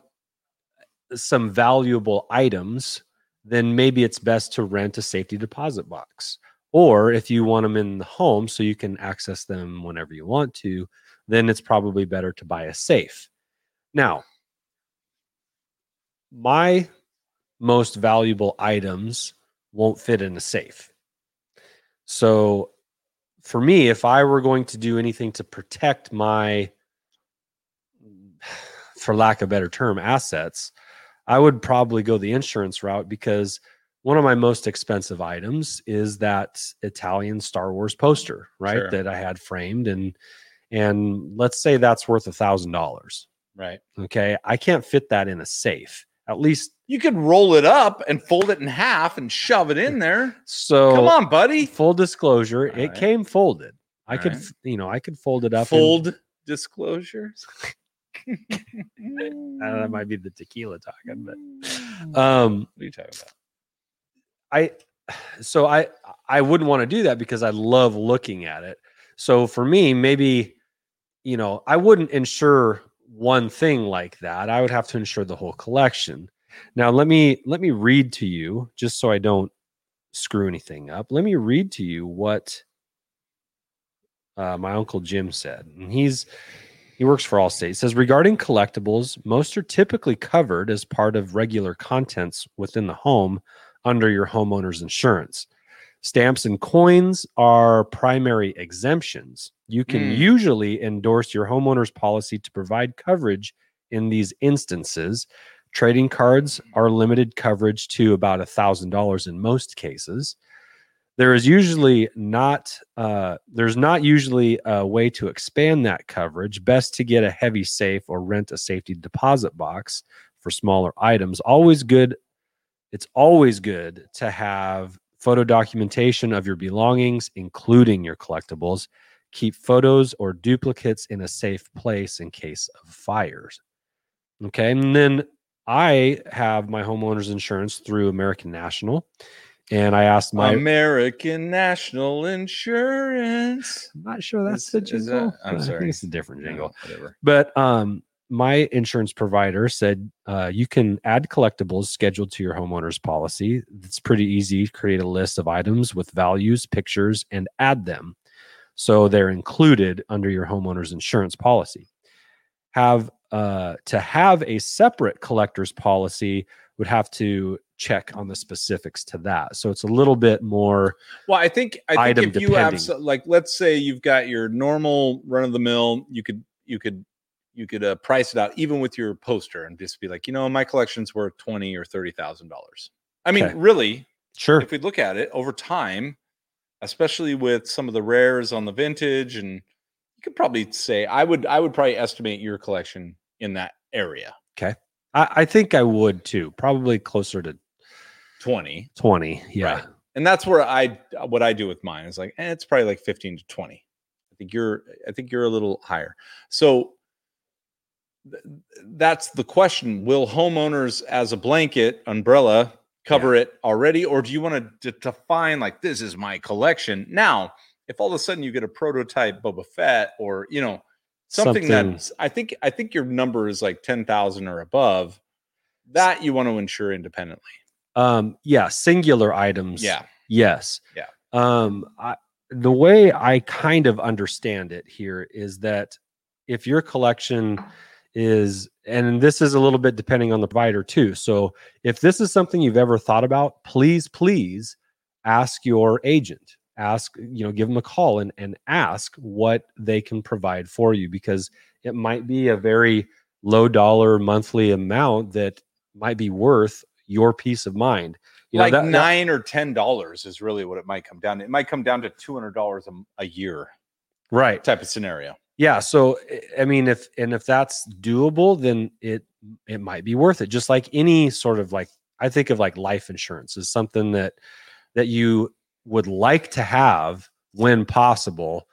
some valuable items then maybe it's best to rent a safety deposit box or if you want them in the home so you can access them whenever you want to then it's probably better to buy a safe now my most valuable items won't fit in a safe. So for me, if I were going to do anything to protect my, for lack of a better term, assets, I would probably go the insurance route because one of my most expensive items is that Italian Star Wars poster, right? Sure. That I had framed and and let's say that's worth a thousand dollars. Right. Okay. I can't fit that in a safe. At least You could roll it up and fold it in half and shove it in there. so Come on, buddy. full disclosure, All it right. came folded. I All could, right. you know, I could fold it up. and- Fold disclosures. I don't know, that might be the tequila talking, but um, what are you talking about? I, so I, I wouldn't want to do that because I love looking at it. So for me, maybe, you know, I wouldn't insure one thing like that. I would have to insure the whole collection. Now let me let me read to you just so I don't screw anything up. Let me read to you what uh, my uncle Jim said, and he's he works for Allstate. He says regarding collectibles, most are typically covered as part of regular contents within the home under your homeowner's insurance. Stamps and coins are primary exemptions. You can Mm. usually endorse your homeowner's policy to provide coverage in these instances. Trading cards are limited coverage to about $1,000 in most cases. There is usually not uh, there's not usually a way to expand that coverage. Best to get a heavy safe or rent a safety deposit box for smaller items. Always good it's always good to have photo documentation of your belongings, including your collectibles. Keep photos or duplicates in a safe place in case of fires. Okay. And then I have my homeowner's insurance through American National. And I asked my, American National Insurance. I'm not sure that's Is- the jingle. that- I'm sorry. it's a different No, jingle. whatever. But um, my insurance provider said uh, you can add collectibles scheduled to your homeowner's policy. It's pretty easy. Create a list of items with values, pictures, and add them. So they're included under your homeowner's insurance policy. Have uh, to have a separate collector's policy would have to check on the specifics to that. So it's a little bit more. Well, I think I think if you have depending. so, like let's say you've got your normal run of the mill, you could you could you could uh, price it out even with your poster and just be like, you know, my collection's worth twenty or thirty thousand dollars. I mean, Okay. really, Sure. if we look at it over time, especially with some of the rares on the vintage, and you could probably say I would I would probably estimate your collection in that area I, I think I would too. Probably closer to twenty. 20. Yeah. Right. and that's where I what I do with mine is like eh, it's probably like 15 to 20. I think you're I think you're a little higher. So that's the question. Will homeowners as a blanket umbrella cover it already or do you want to define like this is my collection? Now, if all of a sudden you get a prototype Boba Fett or, you know, something, Something- that's I think I think your number is like 10,000 or above that you want to insure independently. Um, yeah, singular items. Yeah. Yes. Yeah. Um, I, the way I kind of understand it here is that if your collection is, and this is a little bit depending on the provider too. So if this is something you've ever thought about, please, please ask your agent. Ask, you know, give them a call and, and ask what they can provide for you because it might be a very low dollar monthly amount that might be worth your peace of mind. You like that- that- nine or ten dollars is really what it might come down to. It might come down to two hundred dollars a year right. type of scenario. Yeah. So I- I mean, if and if that's doable, then it it might be worth it. Just like any sort of like I think of like life insurance is something that that you would like to have when possible,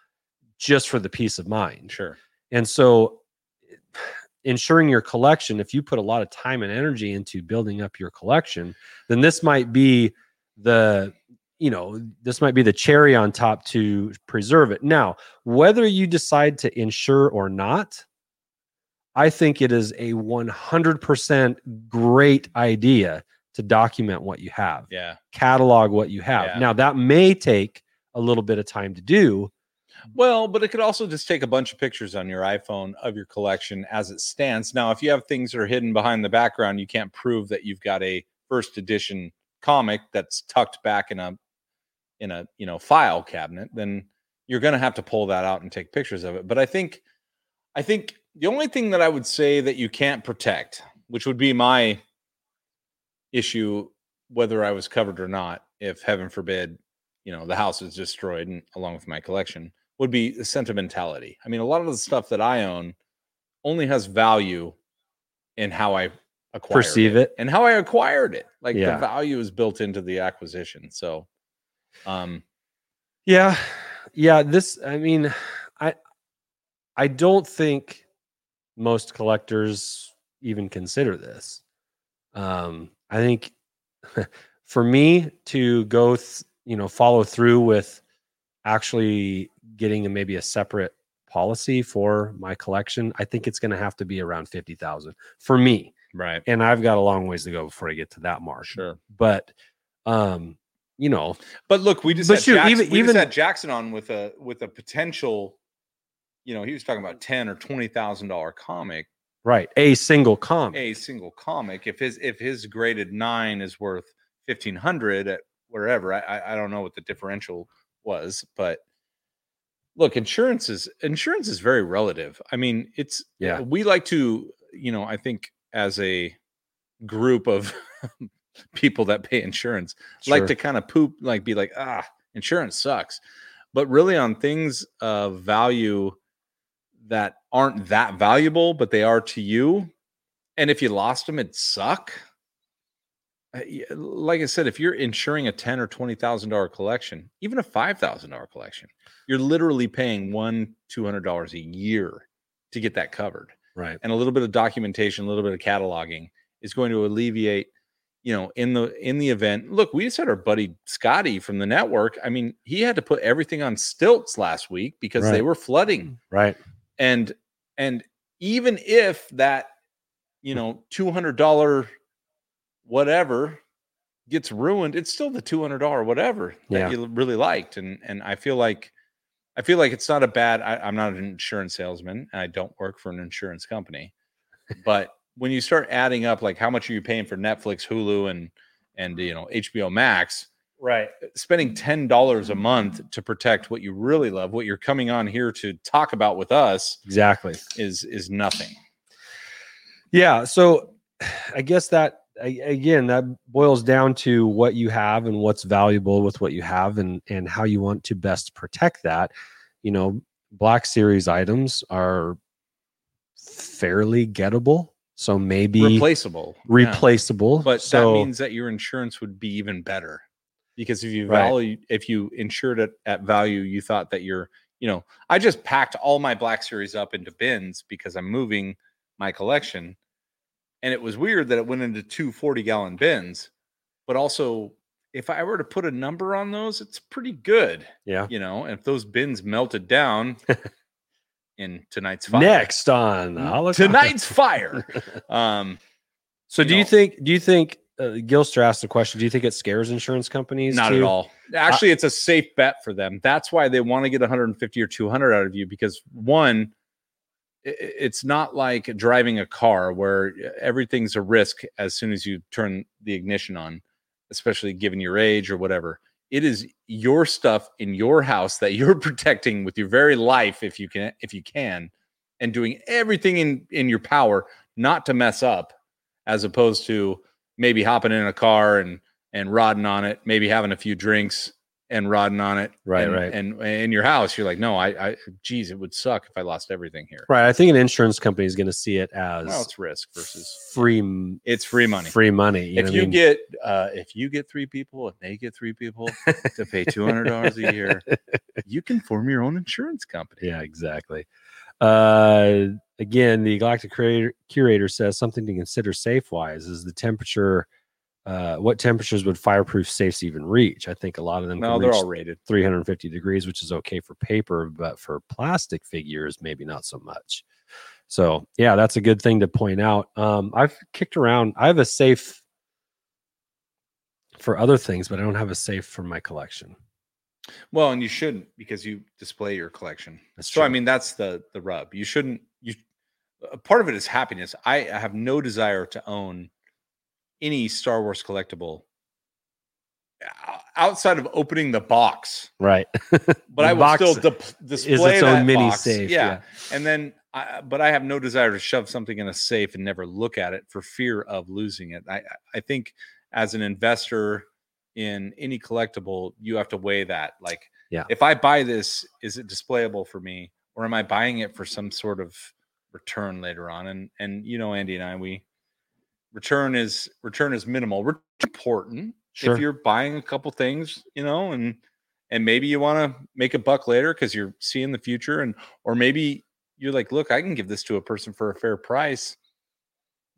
just for the peace of mind. Sure. And so ensuring your collection, if you put a lot of time and energy into building up your collection, then this might be the you know, this might be the cherry on top to preserve it. Now, whether you decide to insure or not, I think it is a 100% great idea to document what you have Yeah. catalog what you have. Yeah. Now that may take a little bit of time to do, Well, but it could also just take a bunch of pictures on your iPhone of your collection as it stands. Now, if you have things that are hidden behind the background, you can't prove that you've got a first edition comic that's tucked back in a in a you know file cabinet, then you're going to have to pull that out and take pictures of it. But I think I think the only thing that I would say that you can't protect, which would be my issue whether I was covered or not, if heaven forbid, you know, the house is destroyed and along with my collection, would be the sentimentality. I mean, a lot of the stuff that I own only has value in how I acquired Perceive it. and how I acquired it. Like Yeah. the value is built into the acquisition. So, um, Yeah. Yeah, this I mean, I I don't think most collectors even consider this. Um I think for me to go th- you know follow through with actually getting maybe a separate policy for my collection, I think it's going to have to be around 50,000 for me. right. And I've got a long ways to go before I get to that mark. Sure. But um you know, But look, we just But had shoot, Jackson, even- we just even- had Jackson on with a with a potential, you know, he was talking about ten or twenty thousand dollar comic, right, a single comic. a single comic. If his if his graded nine is worth fifteen hundred at wherever, I, I I don't know what the differential was, but look, insurance is insurance is very relative. I mean, it's Yeah. we like to, you know, I think as a group of people that pay insurance like to kind of poop, like be like, ah, insurance sucks. But really, on things of value that aren't that valuable, but they are to you, and if you lost them, it'd suck. Uh, Like I said, if you're insuring a ten or twenty thousand dollar collection, even a five thousand dollar collection, you're literally paying one two hundred dollars a year to get that covered right. and a little bit of documentation, a little bit of cataloging is going to alleviate, you know, in the in the event. Look, we just had our buddy Scotty from the network. I mean, he had to put everything on stilts last week because they were flooding. Right. And and even if that, you know, two hundred dollar whatever gets ruined, it's still the two hundred dollar whatever that you really liked. And and I feel like I feel like it's not a bad. I, I'm not an insurance salesman. And I don't work for an insurance company, but when you start adding up, like how much are you paying for Netflix, Hulu, and and you know HBO Max, Right. Uh, spending ten dollars a month to protect what you really love, what you're coming on here to talk about with us, Exactly. is is nothing. Yeah. So I guess that again that boils down to what you have and what's valuable with what you have and and how you want to best protect that. You know, Black Series items are fairly gettable, so maybe Replaceable, yeah. replaceable. But so, that means that your insurance would be even better because if you Right. value, if you insured it at value, you thought that you're, you know, I just packed all my Black Series up into bins because I'm moving my collection, and it was weird that it went into two 40 gallon bins, but also if I were to put a number on those, it's pretty good, yeah. you know. And if those bins melted down in tonight's fire, Next on Holocaust- tonight's fire, um, So you do you think? Do you think? Uh, Gilster asked the question. Do you think it scares insurance companies? Not to- at all. Actually, it's a safe bet for them. That's why they want to get 150 or 200 out of you because one, i- i- it's not like driving a car where everything's a risk as soon as you turn the ignition on, especially given your age or whatever. It is your stuff in your house that you're protecting with your very life if you can if you can and doing everything in in your power not to mess up as opposed to maybe hopping in a car and and rodding on it, maybe having a few drinks and rodding on it. Right, and, right. And in your house, you're like, no, I, I, geez, it would suck if I lost everything here. Right. I think an insurance company is going to see it as Well, it's risk versus free. it's free money. Free money. You know if what I you mean? get uh, if you get three people and they get three people to pay two hundred dollars a year, you can form your own insurance company. Yeah, exactly. Uh, again, the Galactic curator, curator says something to consider safe wise is the temperature. Uh, what temperatures would fireproof safes even reach? I think a lot of them No, can they're reach all rated. 350 degrees, which is okay for paper, but for plastic figures, maybe not so much. So, yeah, that's a good thing to point out. Um, I've kicked around. I have a safe for other things, but I don't have a safe for my collection. Well, and you shouldn't because you display your collection. That's so I mean, that's the the rub. You shouldn't. You part of it is happiness. I, I have no desire to own any Star Wars collectible outside of opening the box. Right. But I will still dip- display is its own mini box. safe. Yeah. and then I, but I have no desire to shove something in a safe and never look at it for fear of losing it. I I- I think as an investor in any collectible, you have to weigh that. Like, Yeah. if I buy this, is it displayable for me, or am I buying it for some sort of return later on? And and you know, Andy and I, we return is return is minimal. Return is important Sure. if you're buying a couple things, you know, and and maybe you want to make a buck later because you're seeing the future, and or maybe you're like, look, I can give this to a person for a fair price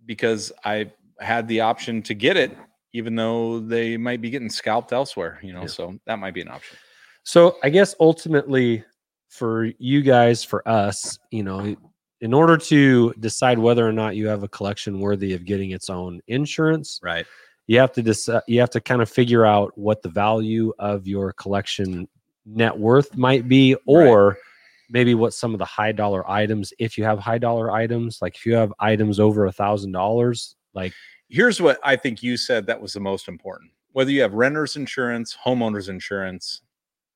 because I had the option to get it, even though they might be getting scalped elsewhere, you know. Yeah. So that might be an option. So I guess ultimately for you guys, for us, you know, in order to decide whether or not you have a collection worthy of getting its own insurance, Right. you have to decide you have to kind of figure out what the value of your collection net worth might be or maybe what some of the high dollar items if you have high dollar items like if you have items over a thousand dollars like Here's what I think you said that was the most important. Whether you have renter's insurance, homeowner's insurance,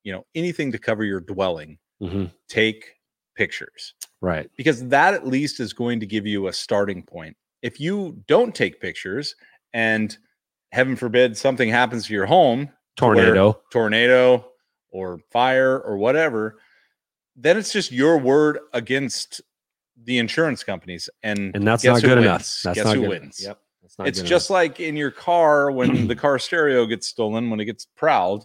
you know, anything to cover your dwelling, mhm, take pictures. right because that at least is going to give you a starting point. If you don't take pictures and heaven forbid something happens to your home, tornado, tornado or fire or whatever, then it's just your word against the insurance companies. And and that's not good wins? enough that's guess not who good wins? yep It's just like in your car when the car stereo gets stolen, when it gets prowled,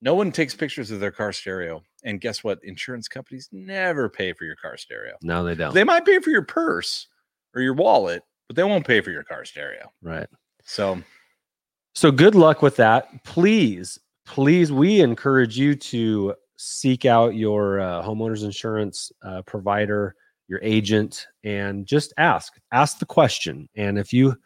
no one takes pictures of their car stereo. And guess what? Insurance companies never pay for your car stereo. no they don't They might pay for your purse or your wallet, but they won't pay for your car stereo. right So So good luck with that. Please, please, we encourage you to seek out your uh, homeowners insurance uh, provider, your agent, and just ask. Ask the question. And if you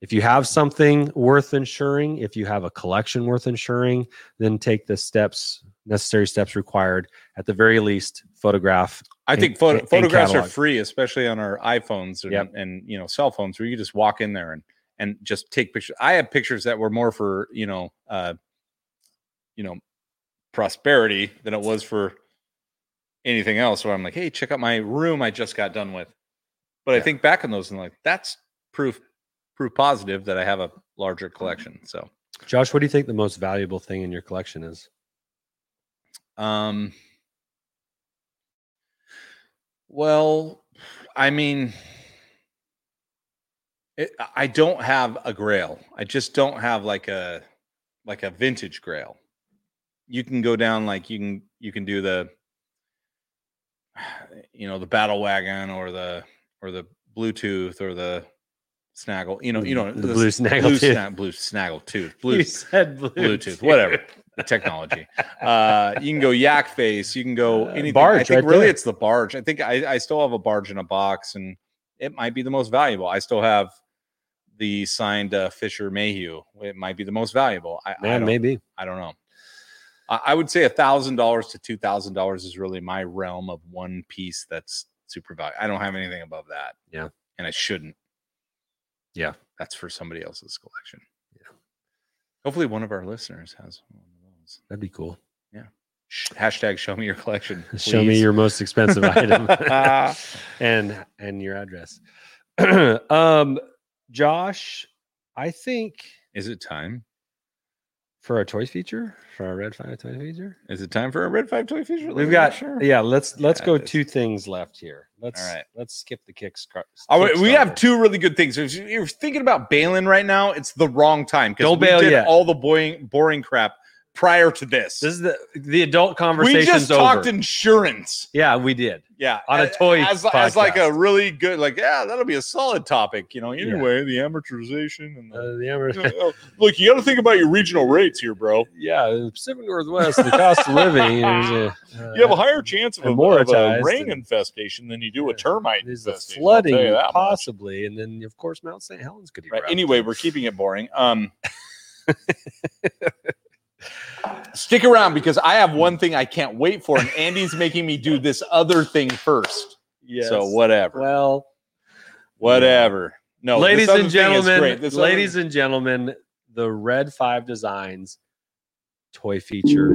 if you have something worth insuring, if you have a collection worth insuring, then take the steps necessary steps required. At the very least, photograph. I And- think photo- and photographs are free, especially on our iPhones and, Yep. and you know cell phones, where you just walk in there and and just take pictures. I have pictures that were more for you know uh, you know prosperity than it was for anything else. Where I'm like, hey, check out my room I just got done with. But I think back on those and like that's proof proof positive that I have a larger collection. So Josh, what do you think the most valuable thing in your collection is? Um, well, I mean, it, I don't have a grail. I just don't have like a like a vintage grail. You can go down like you can you can do the you know the battle wagon or the or the Bluetooth or the snaggle. You know you know The blue snaggle blue, tooth. sna- blue snaggle tooth blue You said Bluetooth, whatever the technology. Uh, you can go yak face. You can go Uh, anything. I think right really there. it's the barge. I think I, I still have a barge in a box, and it might be the most valuable. I still have the signed uh, Fisher Mayhew. It might be the most valuable. I, I Man, don't, maybe. I don't know. I, I would say a thousand dollars to two thousand dollars is really my realm of one piece that's super valuable. I don't have anything above that. Yeah. and I shouldn't. Yeah. that's for somebody else's collection. Yeah. Hopefully, one of our listeners has one those. That'd be cool. Yeah. Hashtag show me your collection. Show me your most expensive item and and your address. um, Josh, I think Is it time? for our toys feature, for our Red Five toy feature, Is it time for a Red Five Toy Feature? we've got sure. yeah. Let's let's Yeah, go two things left here. Let's right. let's skip the kick. scar- Oh, we have two really good things. If you're thinking about bailing right now, it's the wrong time. 'cause Don't we bail did yet. All the boring, boring crap prior to this. This is the the adult conversation. we just over. talked insurance. yeah, we did. Yeah, On a a- toy as, as like a really good, like yeah, that'll be a solid topic. You know, Yeah. anyway, the amortization and the, Uh, the know, oh, look, you got to think about your regional rates here, bro. yeah, the Pacific Northwest, the cost of living. is, uh, You have a higher chance of, a, of a rain and- infestation than you do a termite There's the infestation. I'll tell you flooding, that much. possibly, and then of course Mount St. Helens could Right. erupt. Anyway, we're keeping it boring. Um, Stick around because I have one thing I can't wait for, and Andy's making me do this other thing first. Yes. So whatever, Well, whatever. No, ladies and gentlemen. This other- ladies and gentlemen, the Red Five Designs toy feature.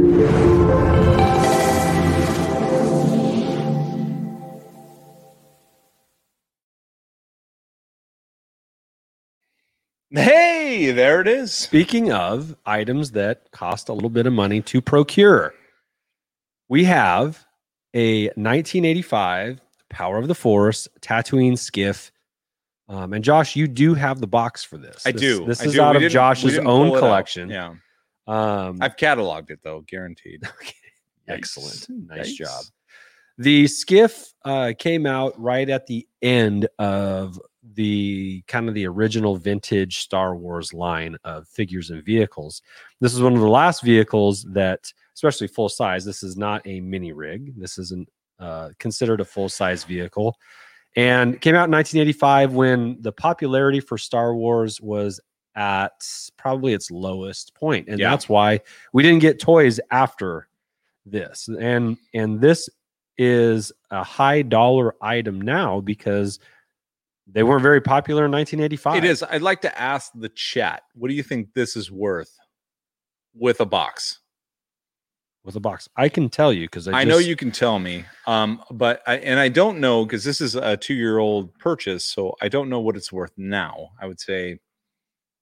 Hey, there it is. Speaking of items that cost a little bit of money to procure, we have a 1985 Power of the Force Tatooine skiff. Um, and Josh, you do have the box for this. I This- do. This I is do. out We of Josh's own collection. Yeah, Um, I've cataloged it though, guaranteed. Excellent. Nice Nice. job. The skiff uh, came out right at the end of the kind of the original vintage Star Wars line of figures and vehicles. This is one of the last vehicles that, especially full size, this is not a mini rig. This isn't uh, considered a full size vehicle. And came out in 1985 when the popularity for Star Wars was at probably its lowest point. And Yeah. that's why we didn't get toys after this and and this is a high dollar item now because they weren't very popular in 1985 It is. I'd like to ask the chat. What do you think this is worth with a box? with a box i can tell you because I, I, know you can tell me, um, but I, and I don't know because this is a two-year-old purchase, so I don't know what it's worth now. I would say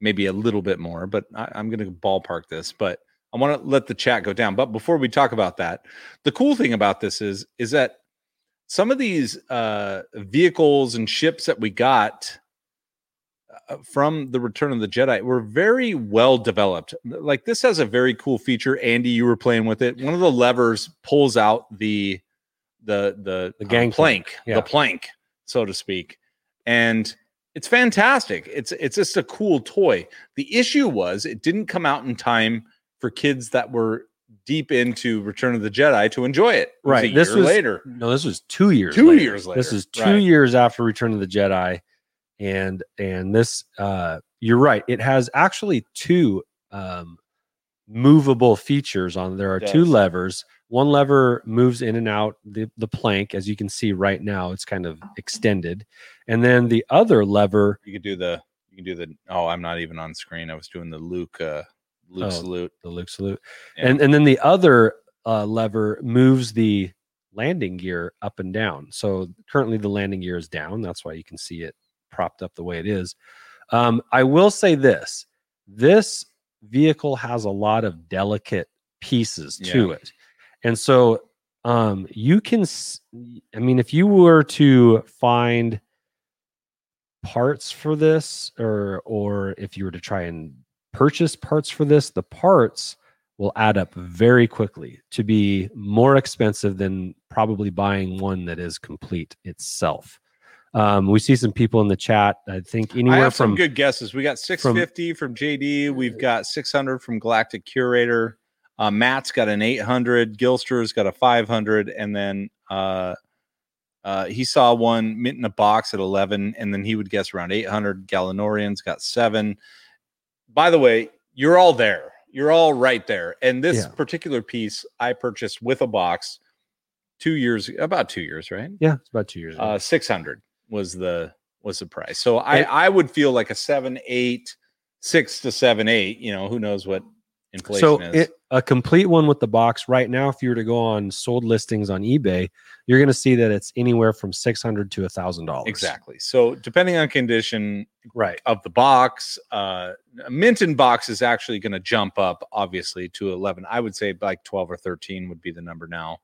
maybe a little bit more, but I, I'm going to ballpark this. But I want to let the chat go down. But before we talk about that, the cool thing about this is is that some of these uh, vehicles and ships that we got uh, from the Return of the Jedi were very well developed. Like this has a very cool feature. Andy, you were playing with it. One of the levers pulls out the the the, The um, gangplank, plank, yeah. the plank, so to speak, and it's fantastic. It's it's just a cool toy. The issue was it didn't come out in time for kids that were deep into Return of the Jedi to enjoy it. It was Right, a this year was- later. no this was two years Two later. years this is two right. years after return of the jedi and and this uh you're right it has actually two um movable features on there are two levers one lever moves in and out the, the plank as you can see right now it's kind of extended and then the other lever You could do the you can do the oh, I'm not even on screen. I was doing the Luke uh Luke Oh, salute. the luke salute. Yeah. and and then the other uh, lever moves the landing gear up and down. So currently the landing gear is down. That's why you can see it propped up the way it is. Um, i will say this this vehicle has a lot of delicate pieces to it. And so um, you can I mean if you were to find parts for this or or if you were to try and purchase parts for this the parts will add up very quickly to be more expensive than probably buying one that is complete itself um, we see some people in the chat i think I anywhere some from good guesses. We got 650 from, JD. We've got 600 from Galactic Curator. Uh, Matt's got an 800. Gilster's got a 500, and then uh, uh, he saw one mint in a box at 11, and then he would guess around 800. Galanorian's got seven. By the way, you're all there. You're all right there. And this Yeah. particular piece I purchased with a box two years, about two years, right? yeah it's about two years ago. uh 600 was the was the price so i And- i would feel like a seven eight six to seven eight you know who knows what inflation so is it, a complete one with the box. Right now if you were to go on sold listings on ebay you're going to see that it's anywhere from 600 to a thousand dollars. Exactly. So depending on condition right. of the box uh a minton box is actually going to jump up obviously to 11 i would say like 12 or 13 would be the number now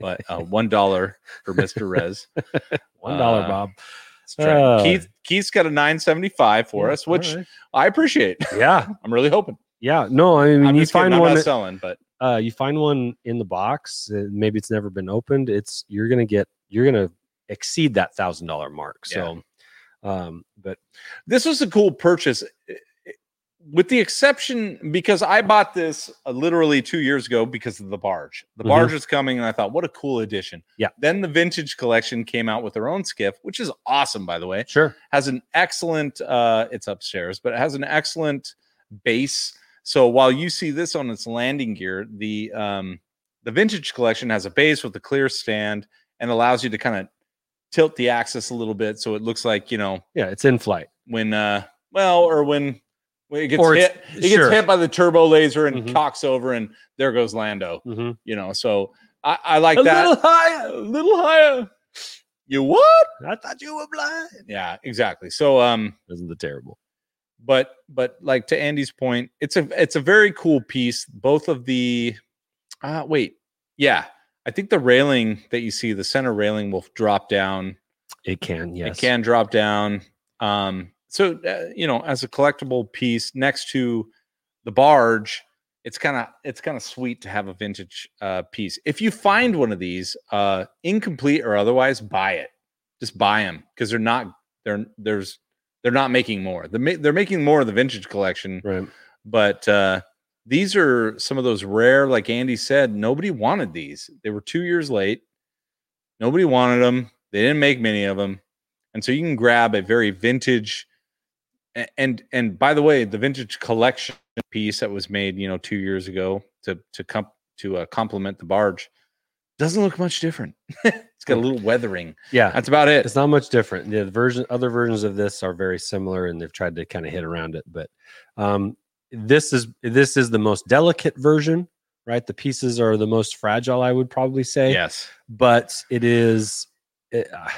but uh one dollar for mr rez. One dollar Uh, bob. Uh, keith keith's got a 975 for Yeah, us which right. i appreciate. Yeah. I'm really hoping yeah no i mean I'm you kidding, find one that- selling but uh, you find one in the box, uh, maybe it's never been opened. It's you're gonna get you're gonna exceed that thousand dollar mark. So, um, but this was a cool purchase with the exception because i bought this uh, literally two years ago because of the barge the Mhm. barge is coming and i thought what a cool addition Yeah. then the vintage collection came out with their own skiff which is awesome by the way sure, has an excellent uh it's upstairs but it has an excellent base So while you see this on its landing gear, the um, the vintage collection has a base with a clear stand and allows you to kind of tilt the axis a little bit so it looks like you know Yeah, it's in flight. when uh well or when when it gets hit it gets sure. hit by the turbo laser and Mhm. cocks over and there goes Lando hmm you know so I, I like A that little higher. a little higher you what I thought you were blind. yeah exactly so um Isn't the terrible? But but like to Andy's point, it's a it's a very cool piece. Both of the uh wait, yeah. I think the railing that you see, the center railing will drop down. It can, yes. It can drop down. Um so uh, you know, as a collectible piece next to the barge, it's kind of it's kind of sweet to have a vintage uh piece. If you find one of these uh incomplete or otherwise, buy it. Just buy them because they're not they're there's they're not making more. They're, ma- they're making more of the vintage collection, Right. but uh, these are some of those rare, like Andy said, nobody wanted these. They were two years late. Nobody wanted them. They didn't make many of them, and so you can grab a very vintage. And and by the way, the vintage collection piece that was made, you know, two years ago to to come to uh, complement the barge doesn't look much different. it's got a little weathering. Yeah. That's about it. It's not much different. The version, other versions of this are very similar, and they've tried to kind of hit around it. But um, this is this is the most delicate version, right? The pieces are the most fragile, I would probably say. Yes. But it is, it, uh,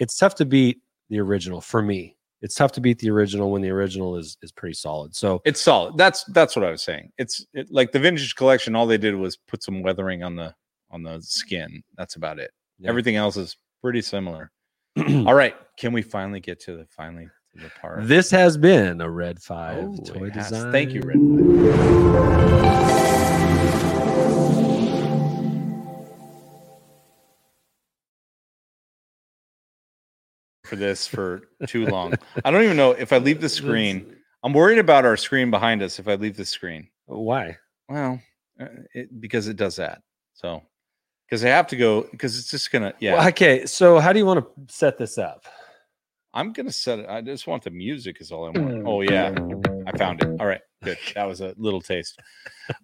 it's tough to beat the original for me. It's tough to beat the original when the original is is pretty solid. So It's solid. That's that's what I was saying. It's it, like the vintage collection. All they did was put some weathering on the on the skin. That's about it. Yeah. Everything else is pretty similar. All right, can we finally get to the finally to the part? this has been a Red Five Oh, toy design. Thank you, Red. Five. For this for too long. I don't even know if I leave the screen. I'm worried about our screen behind us if I leave the screen. Why? Well, uh, it, because it does that. So, because I have to go, because it's just gonna, yeah. Well, okay. So how do you want to set this up? I'm gonna set it. I just want the music, is all I want. Oh yeah, I found it. All right, good. That was a little taste.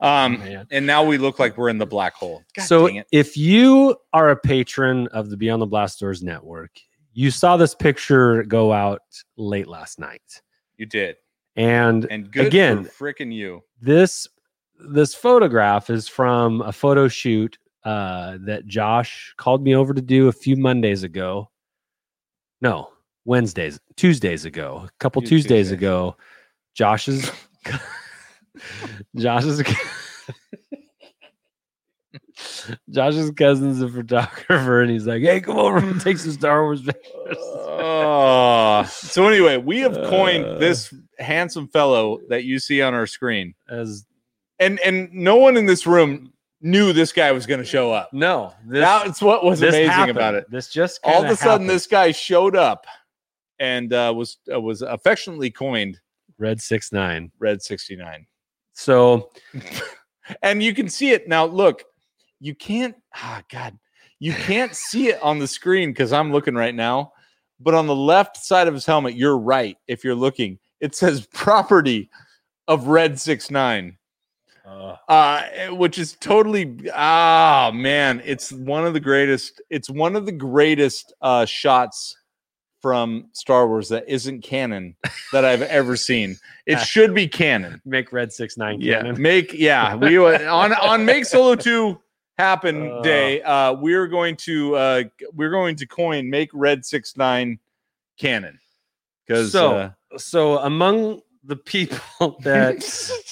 Um, Man. and now we look like we're in the black hole. God so if you are a patron of the Beyond the Blast Doors network, you saw this picture go out late last night. You did, And, and good again, freaking you. this this photograph is from a photo shoot uh, that Josh called me over to do a few Mondays ago. No, Wednesdays, Tuesdays ago, a couple Tuesdays Tuesdays. ago. Josh's Josh's Josh's cousin's a photographer, and he's like, "Hey, come over and take some Star Wars pictures." Oh, so anyway, we have coined Uh. this handsome fellow that you see on our screen, As and and no one in this room knew this guy was going to show up. no, this, That's what was amazing happened. about it. This just all of a sudden happened. this guy showed up and uh, was uh, was affectionately coined Red Six Nine. Red 69. So And you can see it now. Look, you can't. Ah, God, you can't see it on the screen because I'm looking right now. But on the left side of his helmet, you're right. If you're looking, it says property of Red 69. uh, uh which is totally ah man it's one of the greatest it's one of the greatest uh shots from star wars that isn't canon that i've ever seen it should be canon make Red Six Nine yeah canon. make yeah we on on make solo 2 happen Uh. day uh we're going to uh we're going to coin make red Six Nine canon because So, uh, So among the people that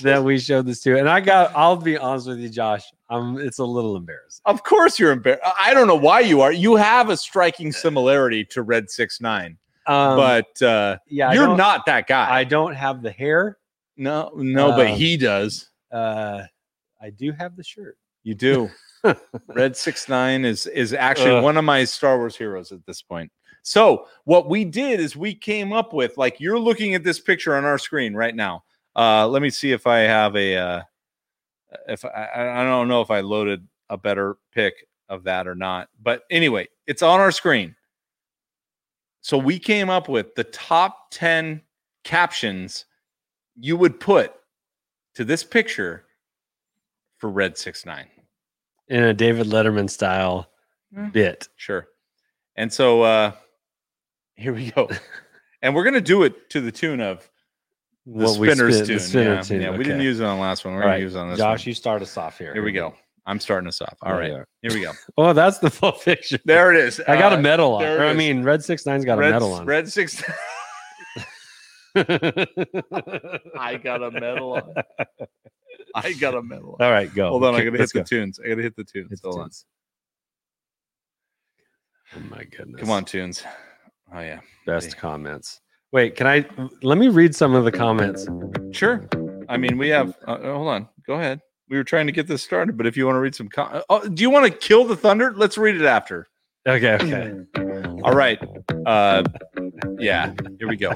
that we showed this to, and I got, I'll be honest with you, Josh, um, it's a little embarrassing. Of course you're embarrassed. I don't know why you are. You have a striking similarity to Red Six Nine, Um, but uh, yeah, you're don't- that guy. I don't have the hair. no, no, but Um, he does. Uh, I do have the shirt. You do. Red Six Nine is is actually Ugh. one of my Star Wars heroes at this point. So what we did is we came up with like you're looking at this picture on our screen right now. Uh, let me see if I have a uh, if I, I don't know if I loaded a better pick of that or not. But anyway, it's on our screen. So we came up with the top 10 captions you would put to this picture for Red Six Nine. in a David Letterman style Mm. bit. Sure. And so uh here we go. and we're gonna do it to the tune of the What we spinners spin- tune. the spinner yeah, tune, yeah, we didn't use it on the last one. We're All gonna right, use it on this Josh, one. you start us off here. Here we go. I'm starting us off. All right, There right. you are. Here we go. Oh, that's the full picture. There it is. I got a Uh, medal on. Or, I mean, Red Six Nine's got red, a medal on. Red Six I I got a medal on. I got a medal on. All right, go. Hold on, I gotta hit let's the tunes. I gotta hit the tunes. Hit the Hold on. tunes. Oh my goodness. Come on, tunes. Oh yeah. Best comments. Wait, can I let me read some of the comments? Sure. I mean, we have. Uh, hold on. Go ahead. We were trying to get this started, but if you want to read some, com- oh, do you want to kill the thunder? Let's read it after. Okay, okay. All right. Uh, yeah. Here we go.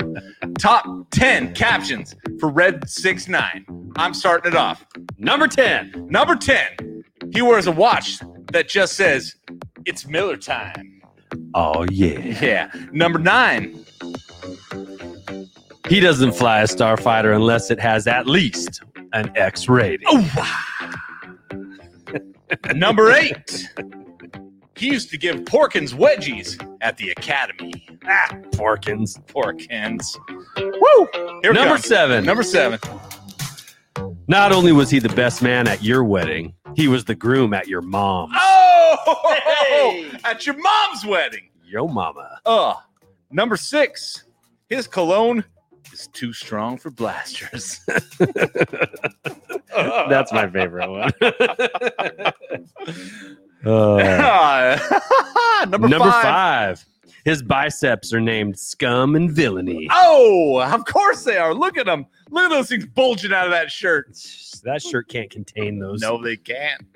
Top ten captions for Red Six Nine. I'm starting it off. Number 10. Number ten. He wears a watch that just says "It's Miller time." Oh yeah. Yeah. Number nine. He doesn't fly a starfighter unless it has at least an X rating. Oh. Number eight. He used to give Porkins wedgies at the academy. Ah, Porkins. Porkins. Woo! Here Number comes. 7. Number seven. Not only was he the best man at your wedding, he was the groom at your mom's. Oh! Hey! At your mom's wedding. Yo mama. Uh, number six. His cologne is too strong for blasters. That's my favorite one. Uh, number, number five. five. His biceps are named scum and villainy. Oh, of course they are. Look at them. Look at those things bulging out of that shirt. That shirt can't contain those. No, they can't.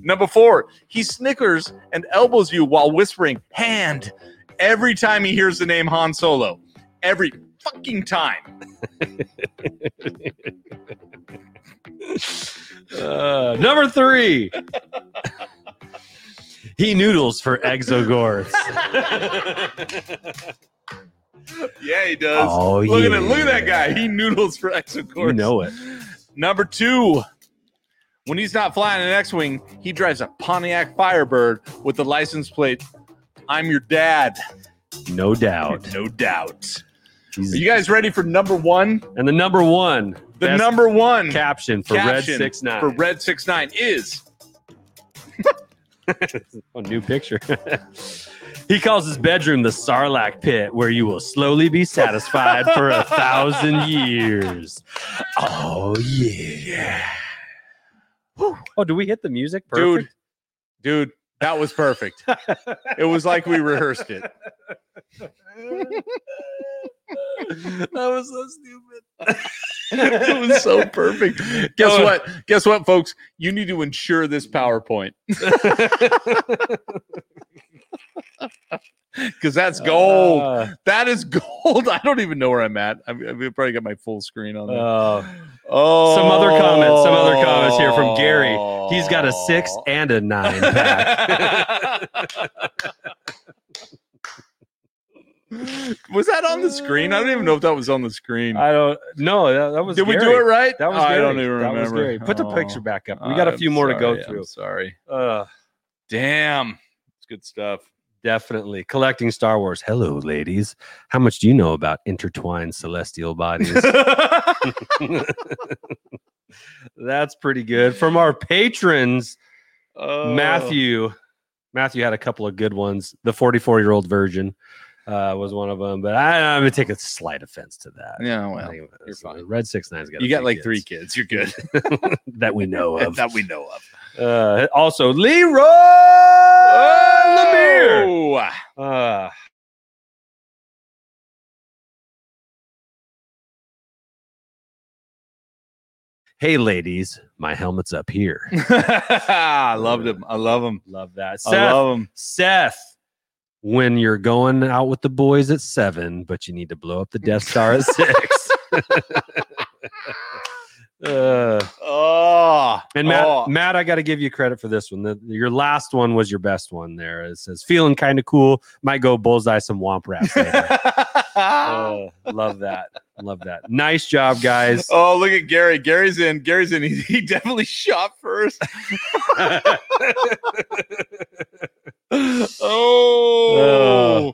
Number four, he snickers and elbows you while whispering "hand" every time he hears the name Han Solo. Every fucking time. Uh, number three. he noodles for exogorths. Yeah, he does. Oh, look at it. Look at that guy. He noodles for exogorths. you know it. Number two, when he's not flying an X-wing, he drives a Pontiac Firebird with the license plate. I'm your dad. No doubt. No doubt. He's- Are you guys ready for number one? and the number one. The number one caption for caption Red Six Nine. for Red Six Nine is A new picture. he calls his bedroom the Sarlacc pit, where you will slowly be satisfied for a thousand years. Oh yeah. Oh, do we hit the music? dude, dude. That was perfect. it was like we rehearsed it. that was so stupid. it was so perfect. Guess Oh. what? Guess what, folks? You need to ensure this PowerPoint because that's gold. Uh, that is gold. I don't even know where I'm at. I've, I've probably got my full screen on there. uh, oh, some other comments. Some other comments here from Gary. He's got a six and a nine pack. was that on the screen? I don't even know if that was on the screen. I don't know. That, that was Did we do it right? That was I Gary. don't even That remember. was Gary. Put the Oh. picture back up. We got a I'm few more to go through. I'm sorry. Uh, Damn. It's good stuff. Definitely collecting Star Wars. Hello, ladies. How much do you know about intertwined celestial bodies? That's pretty good. From our patrons, Oh. Matthew. Matthew had a couple of good ones. The 44 year old virgin uh, was one of them, but I, I'm gonna take a slight offense to that. Yeah, well, you're fine. Red Six Nine's got. you got like kids three kids. You're good. that we know of. that we know of. Uh, also, Leroy Lemire. Oh! Uh, hey, ladies, my helmet's up here. I loved him. I love him. Love that. I love him. Seth, when you're going out with the boys at seven, but you need to blow up the Death Star at six. uh, Oh, and Matt, oh. Matt, I got to give you credit for this one. The, your last one was your best one. There, it says feeling kind of cool. Might go bullseye some womp rats later. Uh, love that. Love that. Nice job, guys. Oh, look at Gary. Gary's in. Gary's in. He, he definitely shot first. oh.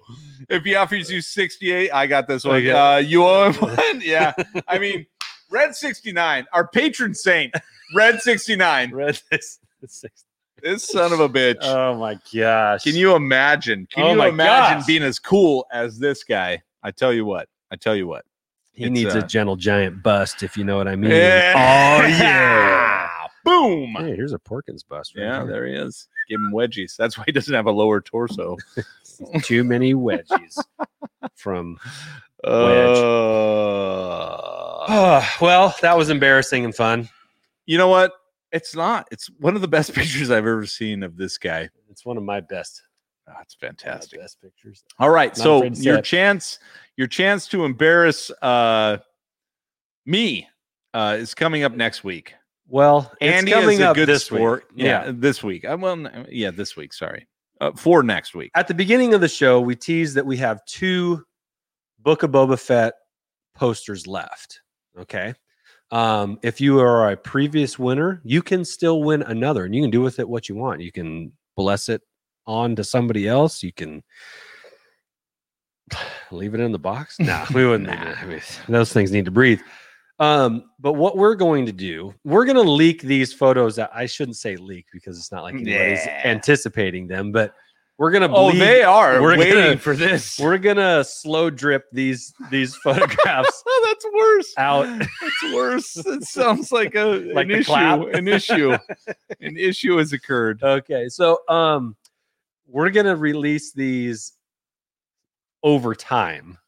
If he offers you 68, I got this one. Okay. Uh, you owe him one? Yeah. I mean, Red 69, our patron saint, Red 69. Red this- this- This son of a bitch. Oh my gosh. Can you imagine? Can Oh you imagine gosh. being as cool as this guy? I tell you what. I tell you what. He It's, needs uh, a gentle giant bust, if you know what I mean. Yeah. Oh yeah. Boom. Hey, here's a Porkins bust. Right Yeah, here. there he is. Give him wedgies. That's why he doesn't have a lower torso. Too many wedgies from. Uh, well, that was embarrassing and fun. you know what? It's not. It's one of the best pictures I've ever seen of this guy. It's one of my best, That's my fantastic. best pictures. All right, so afraid to say your chance, your chance to embarrass uh, me uh, is coming up next week. Well, Andy it's coming is a up good this sport. week. Yeah, this week. I well, yeah, this week. Sorry, uh, for next week. At the beginning of the show, we teased that we have two Book of Boba Fett posters left. Okay. Um, if you are a previous winner, you can still win another, and you can do with it what you want. You can bless it on to somebody else. You can leave it in the box. Nah, we wouldn't. do that. I mean, those things need to breathe. Um, but what we're going to do, we're going to leak these photos. That I shouldn't say leak because it's not like anybody's Yeah. anticipating them, but we're going to. Oh, they are we're waiting gonna- for this. We're gonna slow drip these these photographs oh, that's worse. out. That's worse. It sounds like a Like an issue. An issue. an issue has occurred. Okay, so um, we're gonna release these over time,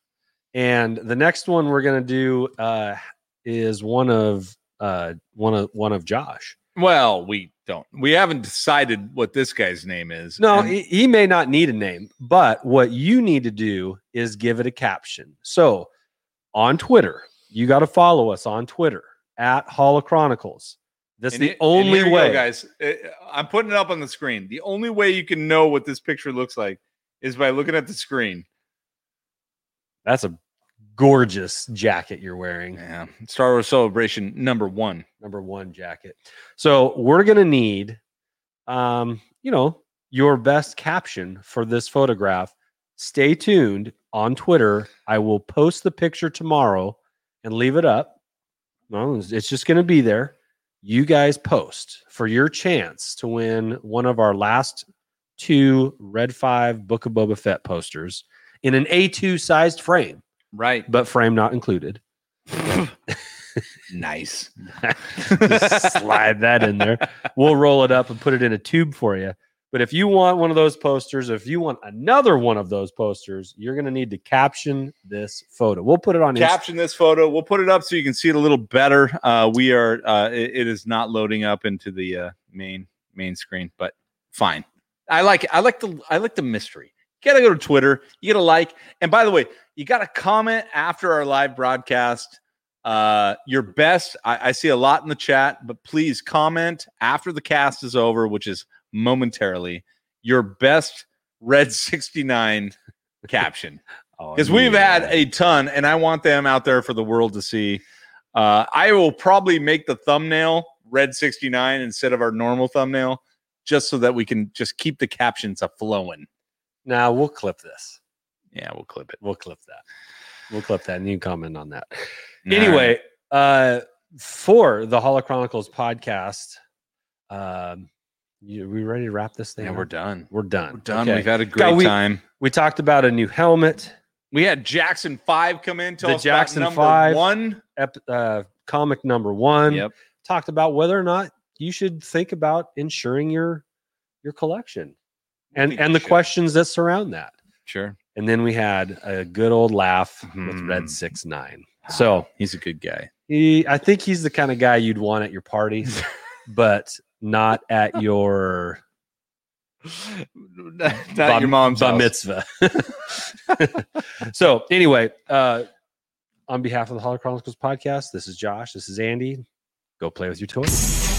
and the next one we're gonna do uh is one of uh one of one of Josh. Well, we don't. We haven't decided what this guy's name is. No, And- he, he may not need a name, but what you need to do is give it a caption. So on Twitter, you got to follow us on Twitter at Holo Chronicles. That's and the it- only you go, way. guys. Uh, I'm putting it up on the screen. The only way you can know what this picture looks like is by looking at the screen. That's a gorgeous jacket you're wearing. Yeah, Star Wars Celebration number one. Number one jacket. So we're gonna need, um, you know, your best caption for this photograph. Stay tuned on Twitter. I will post the picture tomorrow and leave it up. No, it's- just gonna be there. You guys post for your chance to win one of our last two Red Five Book of Boba Fett posters in an A2 sized frame, Right. but frame not included. nice. Slide that in there. We'll roll it up and put it in a tube for you. But if you want one of those posters, if you want another one of those posters, you're going to need to caption this photo. We'll put it on Inst- Caption this photo. We'll put it up so you can see it a little better. Uh, we are. Uh, it, it is not loading up into the uh, main main screen, but fine. I like. I like the. I like the mystery. You gotta go to Twitter. You gotta like. And by the way, you gotta comment after our live broadcast. Uh, your best. I, I see a lot in the chat, but please comment after the cast is over, which is momentarily. Your best Red sixty nine caption Oh, because we've had a ton, and I want them out there for the world to see. Uh, I will probably make the thumbnail red 69 instead of our normal thumbnail, just so that we can just keep the captions a flowing. Now we'll clip this. Yeah, we'll clip it. We'll clip that. We'll clip that and you can comment on that. All anyway, uh, for the Holo Chronicles podcast, um, you, we ready to wrap this thing? yeah, up? we're done. We're done. We're done. Okay. We've had a great we- time. we talked about a new helmet. We had Jackson Five come in. Tell The us Jackson 5. one. ep- uh, comic number one. Yep. Talked about whether or not you should think about insuring your your collection and and the questions that surround that. Sure. And then we had a good old laugh with Mhm. Red Six Nine. So He's a good guy. he, I think he's the kind of guy you'd want at your party, but not at your Not bar- your mom's bar mitzvah. so anyway, uh, on behalf of the Holo Chronicles podcast, this is Josh. This is Andy. Go play with your toys.